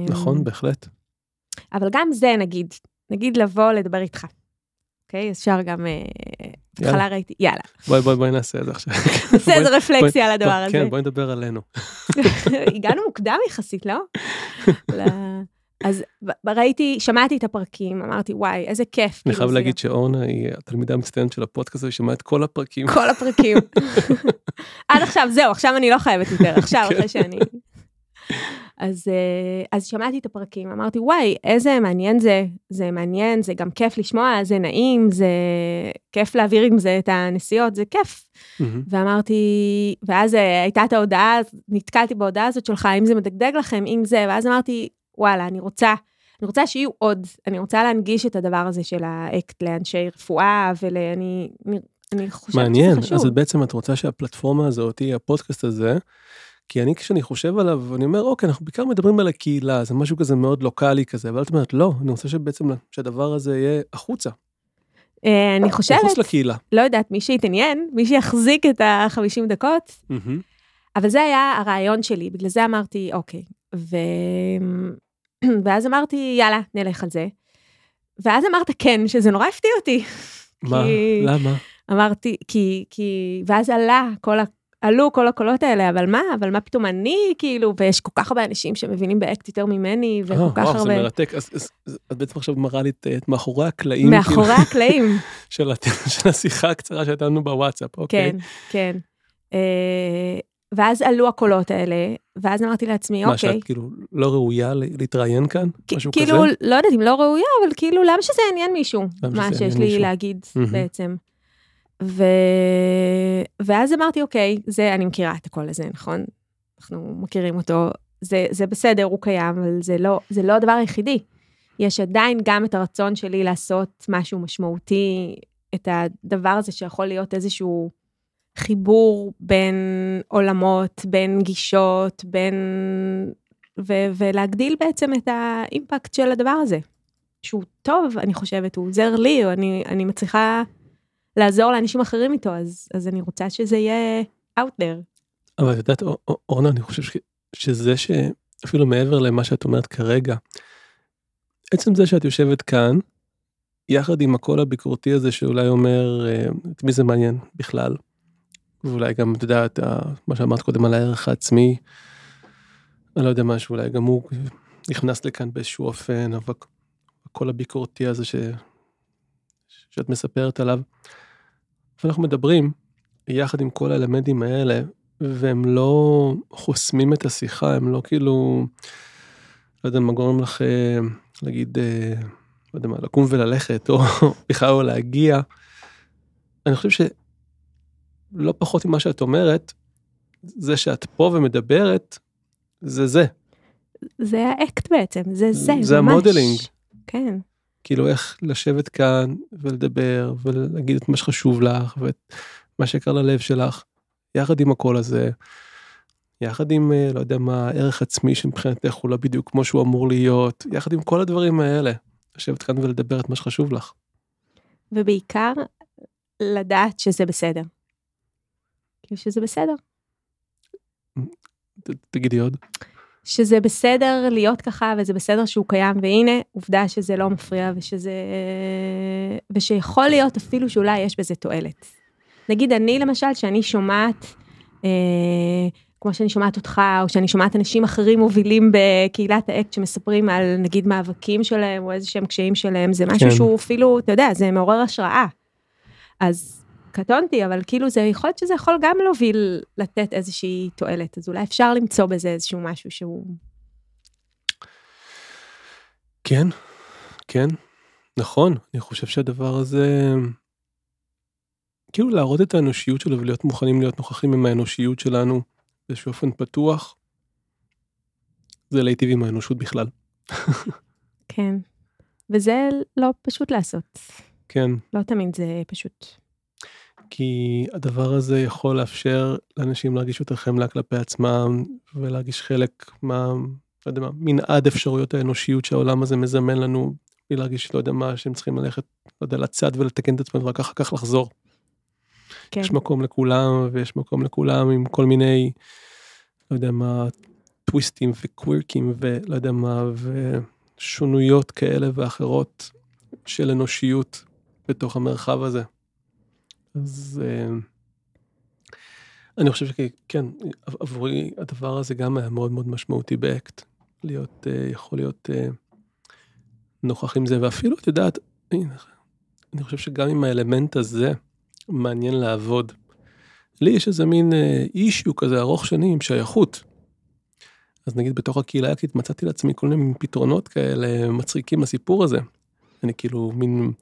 נכון, בהחלט. אבל גם זה, נגיד, נגיד לבוא לדבר איתך. אוקיי? אפשר גם... בהתחלה ראיתי, יאללה. בואי בואי בואי נעשה את זה עכשיו. נעשה איזה רפלקסיה על הדבר הזה. כן, בואי נדבר עלינו. הגענו מוקדם יחסית, לא? אז ראיתי, שמעתי את הפרקים, אמרתי, וואי, איזה כיף. אני כאילו, חייב להגיד שאורנה היא התלמידה המצטיינת של הפודקאסט היא שמעה את כל הפרקים. כל הפרקים. עד עכשיו, זהו, עכשיו אני לא חייבת יותר, עכשיו, אחרי שאני... אז, אה, אז שמעתי את הפרקים, אמרתי, וואי, איזה מעניין זה, זה מעניין, זה גם כיף לשמוע, זה נעים, זה כיף להעביר עם זה את הנסיעות, זה כיף. Mm-hmm. ואמרתי, ואז אה, הייתה את ההודעה, נתקלתי בהודעה הזאת שלך, אם זה מדגדג לכם, אם זה, ואז אמרתי, וואלה, אני רוצה, אני רוצה שיהיו עוד, אני רוצה להנגיש את הדבר הזה של האקט לאנשי רפואה, ואני אני, אני חושבת מעניין, שזה חשוב. מעניין, אז בעצם את רוצה שהפלטפורמה הזאת, הפודקאסט הזה, כי אני כשאני חושב עליו, אני אומר, אוקיי, אנחנו בעיקר מדברים על הקהילה, זה משהו כזה מאוד לוקאלי כזה, אבל את אומרת, לא, אני רוצה שבעצם, שהדבר הזה יהיה החוצה. אה, אני חושבת, מחוץ לקהילה. לא יודעת, מי שיתעניין, מי שיחזיק את ה-50 דקות, מהמם. אבל זה היה הרעיון שלי, בגלל זה אמרתי, אוקיי. ו... ואז אמרתי, יאללה, נלך על זה. ואז אמרת כן, שזה נורא הפתיע אותי. מה? כי- למה? אמרתי, כי, כי, ואז עלה כל ה... עלו כל הקולות האלה, אבל מה, אבל מה פתאום אני, כאילו, ויש כל כך הרבה אנשים שמבינים באקט יותר ממני, וכל אה, כך וואו, זה הרבה... מרתק. אז אז- אז את בעצם עכשיו מראה לי את את מאחורי הקלעים. מאחורי כאילו, הקלעים, של של השיחה הקצרה שהייתה לנו בוואטסאפ, אוקיי? כן, כן. ואז עלו הקולות האלה, ואז אמרתי לעצמי, מה, אוקיי, שאת כאילו לא ראויה להתראיין כאן? משהו כאילו, כזה? לא יודעת אם לא ראויה, אבל כאילו, למה שזה יעניין מישהו? מה שיש לי מישהו? להגיד. בעצם. ו... ואז אמרתי, אוקיי, זה, אני מכירה את הקול הזה, נכון? אנחנו מכירים אותו, זה, זה בסדר, הוא קיים, אבל זה לא, זה לא הדבר היחידי. יש עדיין גם את הרצון שלי לעשות משהו משמעותי, את הדבר הזה שיכול להיות איזשהו חיבור בין עולמות, בין גישות, בין... ו- ולהגדיל בעצם את האימפקט של הדבר הזה. שהוא טוב, אני חושבת, הוא עוזר לי, או אני, אני מצליחה לעזור לאנשים אחרים איתו, אז, אז אני רוצה שזה יהיה out there. אבל את יודעת, אור- אור- אורנה, אני חושב ש- שזה שאפילו מעבר למה שאת אומרת כרגע, עצם זה שאת יושבת כאן, יחד עם הקול הביקורתי הזה שאולי אומר, אה, את מי זה מעניין בכלל, ואולי גם, את יודעת, ה- מה שאמרת קודם על הערך העצמי, אני לא יודע מה, שאולי גם הוא נכנס לכאן באיזשהו אופן, אבל הקול הביקורתי הזה ש... שאת מספרת עליו. ואנחנו מדברים יחד עם כל האלמנטים האלה, והם לא חוסמים את השיחה, הם לא כאילו, לא יודע מה גורם לך להגיד, אה, לא יודע מה, לקום וללכת, או בכלל לא להגיע. אני חושב שלא פחות ממה שאת אומרת, זה שאת פה ומדברת, זה זה. זה האקט בעצם, זה זה, זה ממש. המודלינג. כן, כאילו איך לשבת כאן ולדבר ולהגיד את מה שחשוב לך ואת מה שיקר ללב שלך, יחד עם הקול הזה, יחד עם, אה, לא יודע מה, ערך עצמי שמבחינתך הוא לא בדיוק כמו שהוא אמור להיות, יחד עם כל הדברים האלה, לשבת כאן ולדבר את מה שחשוב לך. ובעיקר לדעת שזה בסדר. כאילו שזה בסדר. ת- תגידי עוד. שזה בסדר להיות ככה וזה בסדר שהוא קיים והנה עובדה שזה לא מפריע ושזה ושיכול להיות אפילו שאולי יש בזה תועלת. נגיד אני למשל שאני שומעת אה, כמו שאני שומעת אותך או שאני שומעת אנשים אחרים מובילים בקהילת האקט שמספרים על נגיד מאבקים שלהם או איזה שהם קשיים שלהם זה משהו כן. שהוא אפילו אתה יודע זה מעורר השראה. אז קטונתי אבל כאילו זה יכול להיות שזה יכול גם להוביל לתת איזושהי תועלת אז אולי אפשר למצוא בזה איזשהו משהו שהוא כן, כן, נכון, אני חושב שהדבר הזה, כאילו להראות את האנושיות שלו ולהיות מוכנים להיות נוכחים עם האנושיות שלנו באיזשהו אופן פתוח, זה להיטיב עם האנושות בכלל. כן. וזה לא פשוט לעשות כן, לא תמיד זה פשוט. כי הדבר הזה יכול לאפשר לאנשים להרגיש יותר חמלה כלפי עצמם ולהרגיש חלק מה, לא יודע מה, מנעד אפשרויות האנושיות שהעולם הזה מזמן לנו, בלי להרגיש, לא יודע מה, שהם צריכים ללכת, לא יודע, לצד ולתקן את עצמם ורק אחר כך לחזור. כן. יש מקום לכולם ויש מקום לכולם עם כל מיני, לא יודע מה, טוויסטים וקווירקים ולא יודע מה, ושונויות כאלה ואחרות של אנושיות בתוך המרחב הזה. אז אה, אני חושב שכן, עבורי הדבר הזה גם היה מאוד מאוד משמעותי באקט. להיות, אה, יכול להיות אה, נוכח עם זה, ואפילו, את יודעת, אני חושב שגם עם האלמנט הזה, מעניין לעבוד. לי יש איזה מין אישיו כזה ארוך שנים, שייכות. אז נגיד בתוך הקהילה האקטית מצאתי לעצמי כל מיני פתרונות כאלה מצחיקים לסיפור הזה. אני כאילו מין,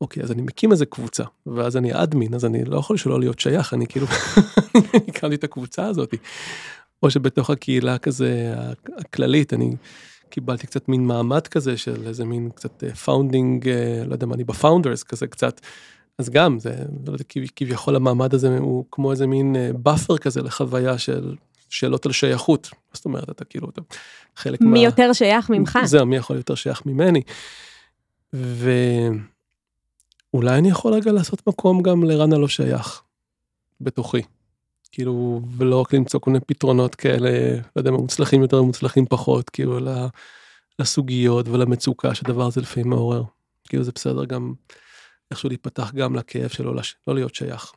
אוקיי, אז אני מקים איזה קבוצה, ואז אני אדמין, אז אני לא יכול שלא להיות שייך, אני כאילו, הקמתי את הקבוצה הזאת. או שבתוך הקהילה כזה הכללית, אני קיבלתי קצת מין מעמד כזה של איזה מין קצת founding, לא יודע מה, אני ב founders כזה קצת. אז גם זה, לא יודע, כביכול המעמד הזה הוא כמו איזה מין buffer כזה לחוויה של שאלות על שייכות. זאת אומרת, אתה כאילו, אתה חלק מי מה... מי יותר שייך ממך. זהו, מי יכול יותר שייך ממני. אולי אני יכול רגע לעשות מקום גם לרן הלא שייך, בתוכי. כאילו, ולא רק למצוא כל מיני פתרונות כאלה, לא יודע מה, מוצלחים יותר ומוצלחים פחות, כאילו, לסוגיות ולמצוקה שהדבר הזה לפעמים מעורר. כאילו, זה בסדר גם איכשהו להיפתח גם לכאב שלו, לא להיות שייך.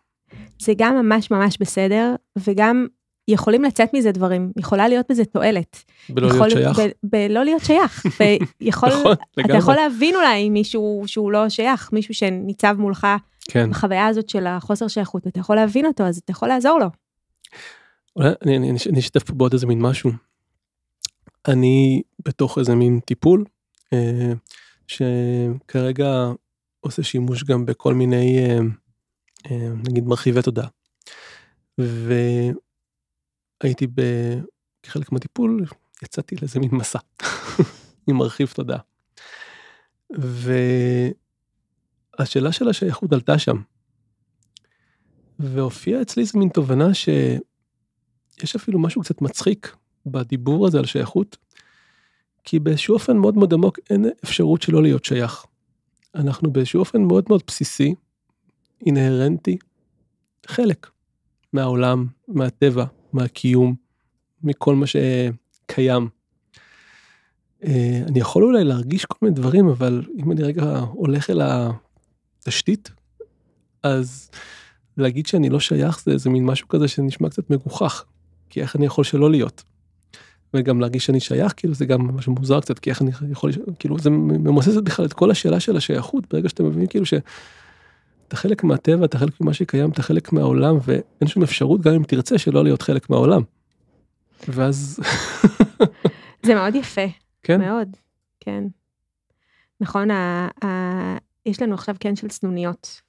זה גם ממש ממש בסדר, וגם יכולים לצאת מזה דברים, יכולה להיות בזה תועלת. בלא יכול, להיות שייך? בלא להיות שייך. ויכול, נכון, לגמרי. אתה יכול להבין אולי מישהו שהוא לא שייך, מישהו שניצב מולך כן. בחוויה הזאת של החוסר שייכות, אתה יכול להבין אותו, אז אתה יכול לעזור לו. אולי אני, אני, אני אשתף פה בעוד איזה מין משהו. אני בתוך איזה מין טיפול, אה, שכרגע עושה שימוש גם בכל מיני, אה, אה, נגיד מרחיבי תודעה. והייתי ב... כחלק מהטיפול, יצאתי לאיזה מין מסע עם מרחיב תודעה. והשאלה של השייכות עלתה שם. והופיעה אצלי איזה מין תובנה שיש אפילו משהו קצת מצחיק בדיבור הזה על שייכות, כי באיזשהו אופן מאוד מאוד עמוק אין אפשרות שלא להיות שייך. אנחנו באיזשהו אופן מאוד מאוד בסיסי, אינהרנטי, חלק מהעולם, מהטבע, מהקיום, מכל מה שקיים. אה, אני יכול אולי להרגיש כל מיני דברים, אבל אם אני רגע הולך אל התשתית, אז להגיד שאני לא שייך זה איזה מין משהו כזה שנשמע קצת מגוחך, כי איך אני יכול שלא להיות? וגם להרגיש שאני שייך, כאילו זה גם משהו מוזר קצת, כי איך אני יכול, כאילו זה ממוסס בכלל את כל השאלה של השייכות, ברגע שאתה מבין כאילו שאתה חלק מהטבע, אתה חלק ממה שקיים, אתה חלק מהעולם, ואין שום אפשרות גם אם תרצה שלא להיות חלק מהעולם. ואז... זה מאוד יפה. כן? מאוד, כן. נכון, ה, ה, יש לנו עכשיו קן של סנוניות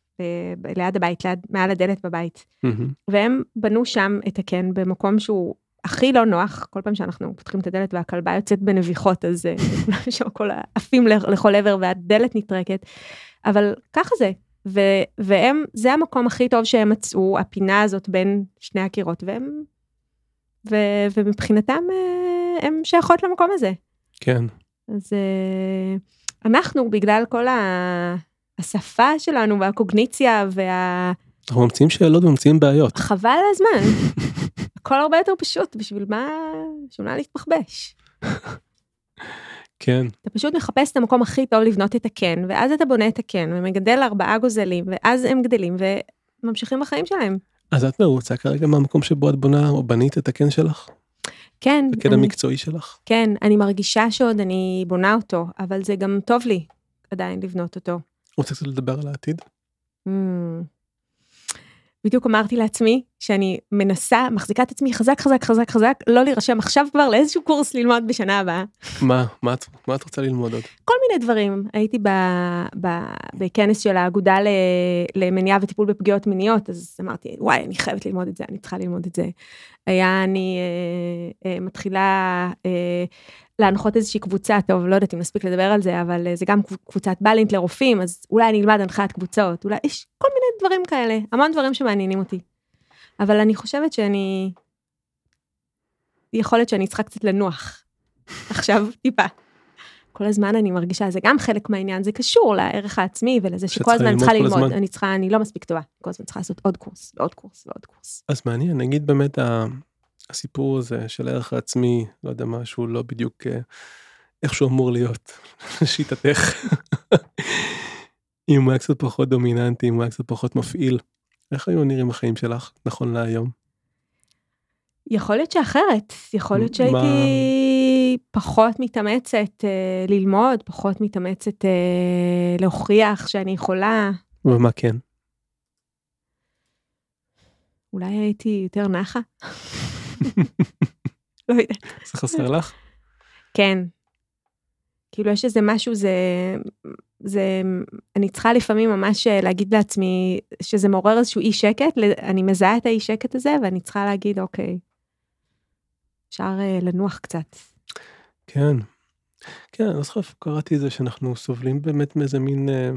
ליד הבית, ליד, מעל הדלת בבית, mm-hmm. והם בנו שם את הקן במקום שהוא הכי לא נוח, כל פעם שאנחנו פותחים את הדלת והכלבה יוצאת בנביחות, אז אה, שם הכל עפים לכל עבר והדלת נטרקת, אבל ככה זה. ו- והם, זה המקום הכי טוב שהם מצאו, הפינה הזאת בין שני הקירות, והם, ו- ומבחינתם אה, הם שייכות למקום הזה. כן. אז אה, אנחנו, בגלל כל ה... השפה שלנו והקוגניציה וה... אנחנו ממציאים שאלות וממציאים בעיות. חבל הזמן. הכל הרבה יותר פשוט, בשביל מה, בשביל מה להתפחבש. כן. אתה פשוט מחפש את המקום הכי טוב לבנות את הקן, ואז אתה בונה את הקן, ומגדל ארבעה גוזלים, ואז הם גדלים וממשיכים בחיים שלהם. אז את מרוצה כרגע מהמקום שבו את בונה או בנית את הקן שלך? כן. הקן אני, המקצועי שלך? כן, אני מרגישה שעוד אני בונה אותו, אבל זה גם טוב לי עדיין לבנות אותו. רוצה קצת לדבר על העתיד? Mm. בדיוק אמרתי לעצמי שאני מנסה, מחזיקה את עצמי חזק חזק חזק חזק, לא להירשם עכשיו כבר לאיזשהו קורס ללמוד בשנה הבאה. מה, מה את, מה את רוצה ללמוד עוד? כל מיני דברים. הייתי ב, ב, בכנס של האגודה למניעה וטיפול בפגיעות מיניות, אז אמרתי, וואי, אני חייבת ללמוד את זה, אני צריכה ללמוד את זה. היה, אני אה, אה, מתחילה אה, להנחות איזושהי קבוצה, טוב, לא יודעת אם נספיק לדבר על זה, אבל אה, זה גם קבוצת בלינט לרופאים, אז אולי אני אלמד הנחיית קבוצות, אולי יש כל מיני דברים כאלה, המון דברים שמעניינים אותי. אבל אני חושבת שאני, יכול להיות שאני צריכה קצת לנוח. עכשיו, טיפה. כל הזמן אני מרגישה, זה גם חלק מהעניין, זה קשור לערך העצמי ולזה שכל הזמן צריכה ללמוד, אני צריכה, אני לא מספיק טובה, כל הזמן צריכה לעשות עוד קורס ועוד קורס ועוד קורס. אז מעניין, נגיד באמת הסיפור הזה של הערך העצמי, לא יודע מה, שהוא לא בדיוק אה, איך שהוא אמור להיות, לשיטתך. אם הוא היה קצת פחות דומיננטי, אם הוא היה קצת פחות מפעיל, איך היו נראים החיים שלך נכון להיום? יכול להיות שאחרת, יכול להיות שהייתי מה... פחות מתאמצת אה, ללמוד, פחות מתאמצת אה, להוכיח שאני יכולה. ומה כן? אולי הייתי יותר נחה. לא יודעת. זה חסר לך? כן. כאילו יש איזה משהו, זה, זה, אני צריכה לפעמים ממש להגיד לעצמי שזה מעורר איזשהו אי שקט, אני מזהה את האי שקט הזה ואני צריכה להגיד, אוקיי, אפשר אה, לנוח קצת. כן. כן, אני לא זוכר איפה קראתי את זה שאנחנו סובלים באמת מאיזה מין, אה,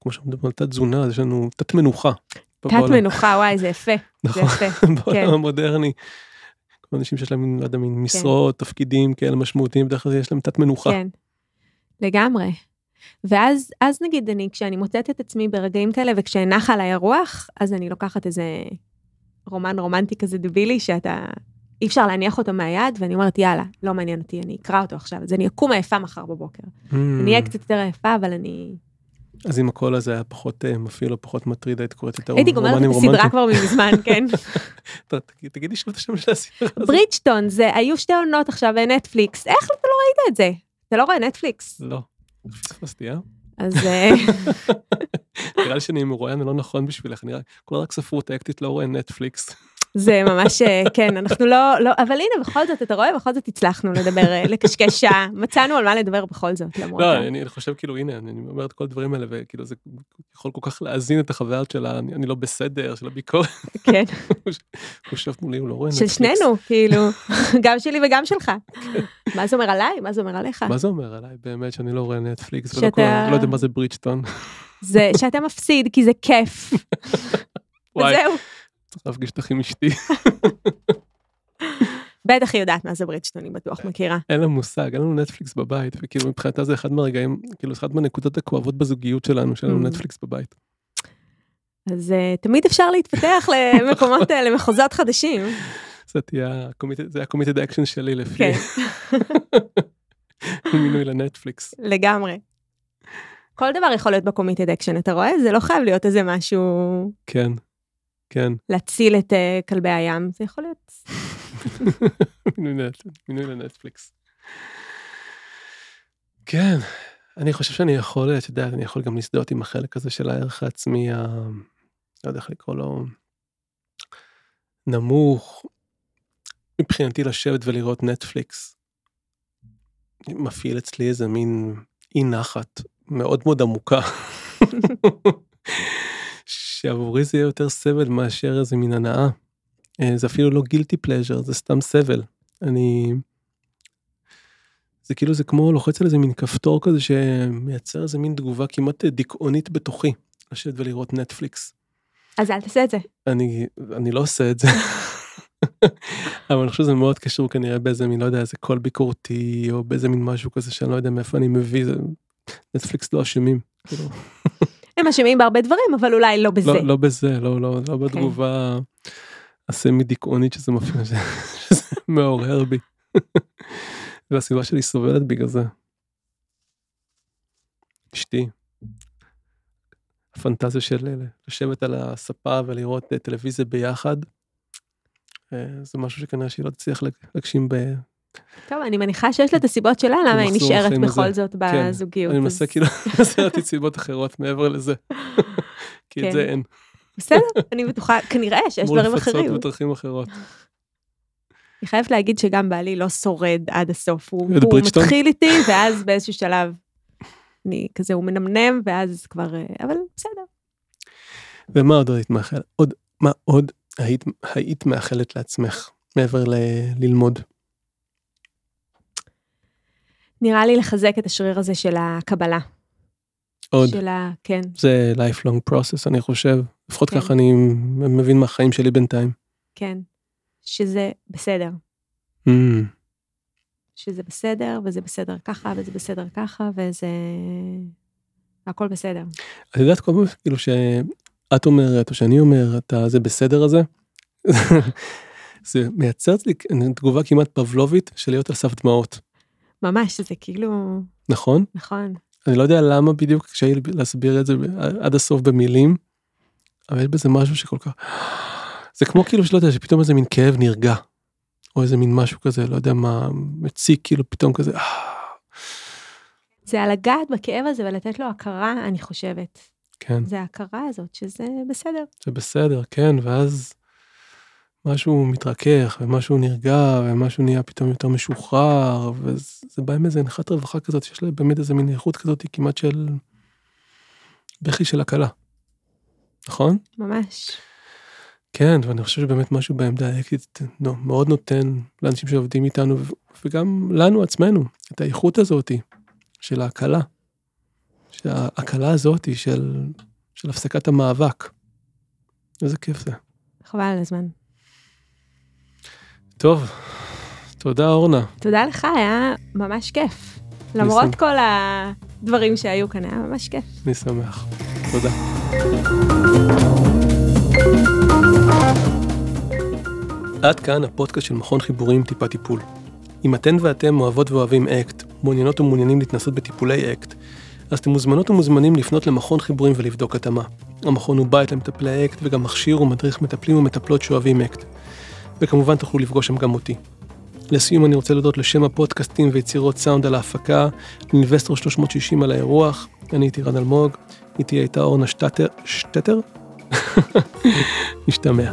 כמו שאנחנו מדברים על תת תזונה, יש לנו תת מנוחה. תת מנוחה, וואי, זה יפה. נכון, זה יפה. בעולם כן. המודרני. אנשים שיש להם, לא יודע, מין כן. משרות, תפקידים כאלה משמעותיים, בדרך כלל יש להם תת מנוחה. כן, לגמרי. ואז, אז נגיד, אני, כשאני מוצאת את עצמי ברגעים כאלה, וכשנחה עליי הרוח, אז אני לוקחת איזה רומן רומנטי כזה דבילי, שאתה, אי אפשר להניח אותו מהיד, ואני אומרת, יאללה, לא מעניין אותי, אני אקרא אותו עכשיו, אז אני אקום עייפה מחר בבוקר. Mm. אני אהיה קצת יותר עייפה, אבל אני... אז אם הקול הזה היה פחות אה, מפעיל או פחות מטריד, היית קוראת יותר הייתי גומרת את רומנים הסדרה רומנטיים? כבר מזמן, כן. תגידי שוב את השם של הסדרה הזאת. ברידג'טון, זה, היו שתי עונות עכשיו בנטפליקס, איך אתה לא ראית את זה? אתה לא רואה נטפליקס? לא. פספסתי, אה? אז אה, נראה לי שאני מרואיין הלא נכון בשבילך, נראה, כל רק ספרות אקטית לא רואה נטפליקס. זה ממש, אה, כן, אנחנו לא, לא, אבל הנה, בכל זאת, אתה רואה, בכל זאת הצלחנו לדבר, אה, לקשקש שעה, מצאנו על מה לדבר בכל זאת, למרות... לא, אני אני חושב כאילו, הנה, אני אומר את כל הדברים האלה, וכאילו זה יכול כל כך להזין את החוויות של ה- אני אני לא בסדר, של הביקורת. כן, הוא יושב מולי, הוא לא רואה של. שנינו, כאילו, גם שלי וגם שלך. מה זה אומר עליי? מה זה אומר עליך? מה זה אומר עליי באמת שאני לא רואה נטפליקס, ולא כל- לא יודע מה זה ברידג'טון. זה שאתה מפסיד, כי זה כיף. וזהו. צריך להפגיש אותך עם אשתי. בטח היא יודעת מה זה ברידג'טון, היא בטוח מכירה. אין לה מושג, אין לנו נטפליקס בבית, וכאילו מבחינתה זה אחד מהרגעים, כאילו אחת מהנקודות הכואבות בזוגיות שלנו, שאין לנו Mm. נטפליקס בבית. אז אה, תמיד אפשר להתפתח למקומות, אה, למחוזות חדשים. זה תהיה ה-committed action שלי לפי כן, מינוי לנטפליקס. לגמרי. כל דבר יכול להיות ב committed action, אתה רואה? זה לא חייב להיות איזה משהו כן, כן, להציל את אה, כלבי הים, זה יכול להיות... מינוי נט- מינוי לנטפליקס. כן, אני חושב שאני יכול, את יודעת, אני יכול גם להזדהות עם החלק הזה של הערך העצמי, ה... לא יודע איך לקרוא לו, נמוך. מבחינתי לשבת ולראות נטפליקס, מפעיל אצלי איזה מין אי נחת מאוד מאוד עמוקה. שעבורי זה יהיה יותר סבל מאשר איזה מין הנאה. אה, זה אפילו לא גילטי פלז'ר, זה סתם סבל. אני... זה כאילו זה כמו לוחץ על איזה מין כפתור כזה שמייצר איזה מין תגובה כמעט דיכאונית בתוכי, לשבת ולראות נטפליקס. אז אל תעשה את זה. אני, אני לא עושה את זה. אבל אני חושב שזה מאוד קשור כנראה באיזה מין, לא יודע, איזה קול ביקורתי, או באיזה מין משהו כזה שאני לא יודע מאיפה אני מביא, זה... נטפליקס לא אשמים. הם אשמים בהרבה דברים, אבל אולי לא בזה. לא, לא בזה, לא, לא, לא בתגובה הסמי דיכאונית שזה מפריע, שזה מעורר בי. והסביבה שלי סובלת בגלל זה. אשתי. הפנטזיה של אה, לשבת על הספה ולראות אה, טלוויזיה ביחד. אה, זה משהו שכנראה שהיא לא תצליח להג- להגשים. טוב, אני מניחה שיש לה את הסיבות שלה, למה היא נשארת בכל הזה. זאת כן, בזוגיות. אני אז מנסה כאילו, לתת סיבות אחרות מעבר לזה. כי כן. את זה אין. בסדר, אני בטוחה, כנראה שיש דברים לפצות אחרים. בדרכים אחרות. אני חייבת להגיד שגם בעלי לא שורד עד הסוף. הוא? מתחיל איתי, ואז באיזשהו שלב, אני כזה, הוא מנמנם, ואז כבר, אה, אבל בסדר. ומה עוד היית מאחלת? עוד, מה עוד היית, היית מאחלת לעצמך מעבר ל- ללמוד? נראה לי לחזק את השריר הזה של הקבלה. עוד. של ה... כן, זה lifelong process אני חושב. לפחות כן. ככה אני מבין מהחיים שלי בינתיים. כן. שזה בסדר. Mm, שזה בסדר, וזה בסדר ככה, וזה בסדר ככה, וזה... הכל בסדר. את יודעת כל פעם כאילו שאת אומרת או שאני אומר את זה בסדר הזה. זה מייצר אצלי תגובה כמעט פבלובית של להיות על סף דמעות. ממש, זה כאילו... נכון? נכון. אני לא יודע למה בדיוק קשה לי להסביר את זה עד הסוף במילים, אבל יש בזה משהו שכל כך... זה כמו כאילו שלא יודע, שפתאום איזה מין כאב נרגע, או איזה מין משהו כזה, לא יודע מה, מציק כאילו פתאום כזה, "אה", זה על לגעת בכאב הזה ולתת לו הכרה, אני חושבת. כן, זה ההכרה הזאת, שזה בסדר. זה בסדר, כן, ואז משהו מתרכך, ומשהו נרגע, ומשהו נהיה פתאום יותר משוחרר, וזה בא עם איזה הנחת רווחה כזאת, שיש לה באמת איזה מין איכות כזאת כמעט של בכי של הקלה. נכון? ממש. כן, ואני חושב שבאמת משהו בעמדה האקטית נו, מאוד נותן לאנשים שעובדים איתנו, וגם לנו עצמנו, את האיכות הזאתי של ההקלה. שההקלה הזאתי של, של הפסקת המאבק. איזה כיף זה. חבל על הזמן. טוב, תודה אורנה. תודה לך, היה ממש כיף. למרות כל הדברים שהיו כאן, היה ממש כיף. אני שמח. תודה. עד כאן הפודקאסט של מכון חיבורים טיפה טיפול. אם אתן ואתם אוהבות ואוהבים אקט, מעוניינות ומעוניינים להתנסות בטיפולי אקט, אז אתם מוזמנות ומוזמנים לפנות למכון חיבורים ולבדוק התאמה. המכון הוא בית למטפלי אקט וגם מכשיר ומדריך מטפלים ומטפלות שאוהבים אקט. וכמובן תוכלו לפגוש שם גם אותי. לסיום אני רוצה להודות לשם הפודקאסטים ויצירות סאונד על ההפקה, לאינבסטור 360 על האירוח, אני הייתי רן אלמוג, איתי הייתה אורנה שטטר, שטטר? נשתמע.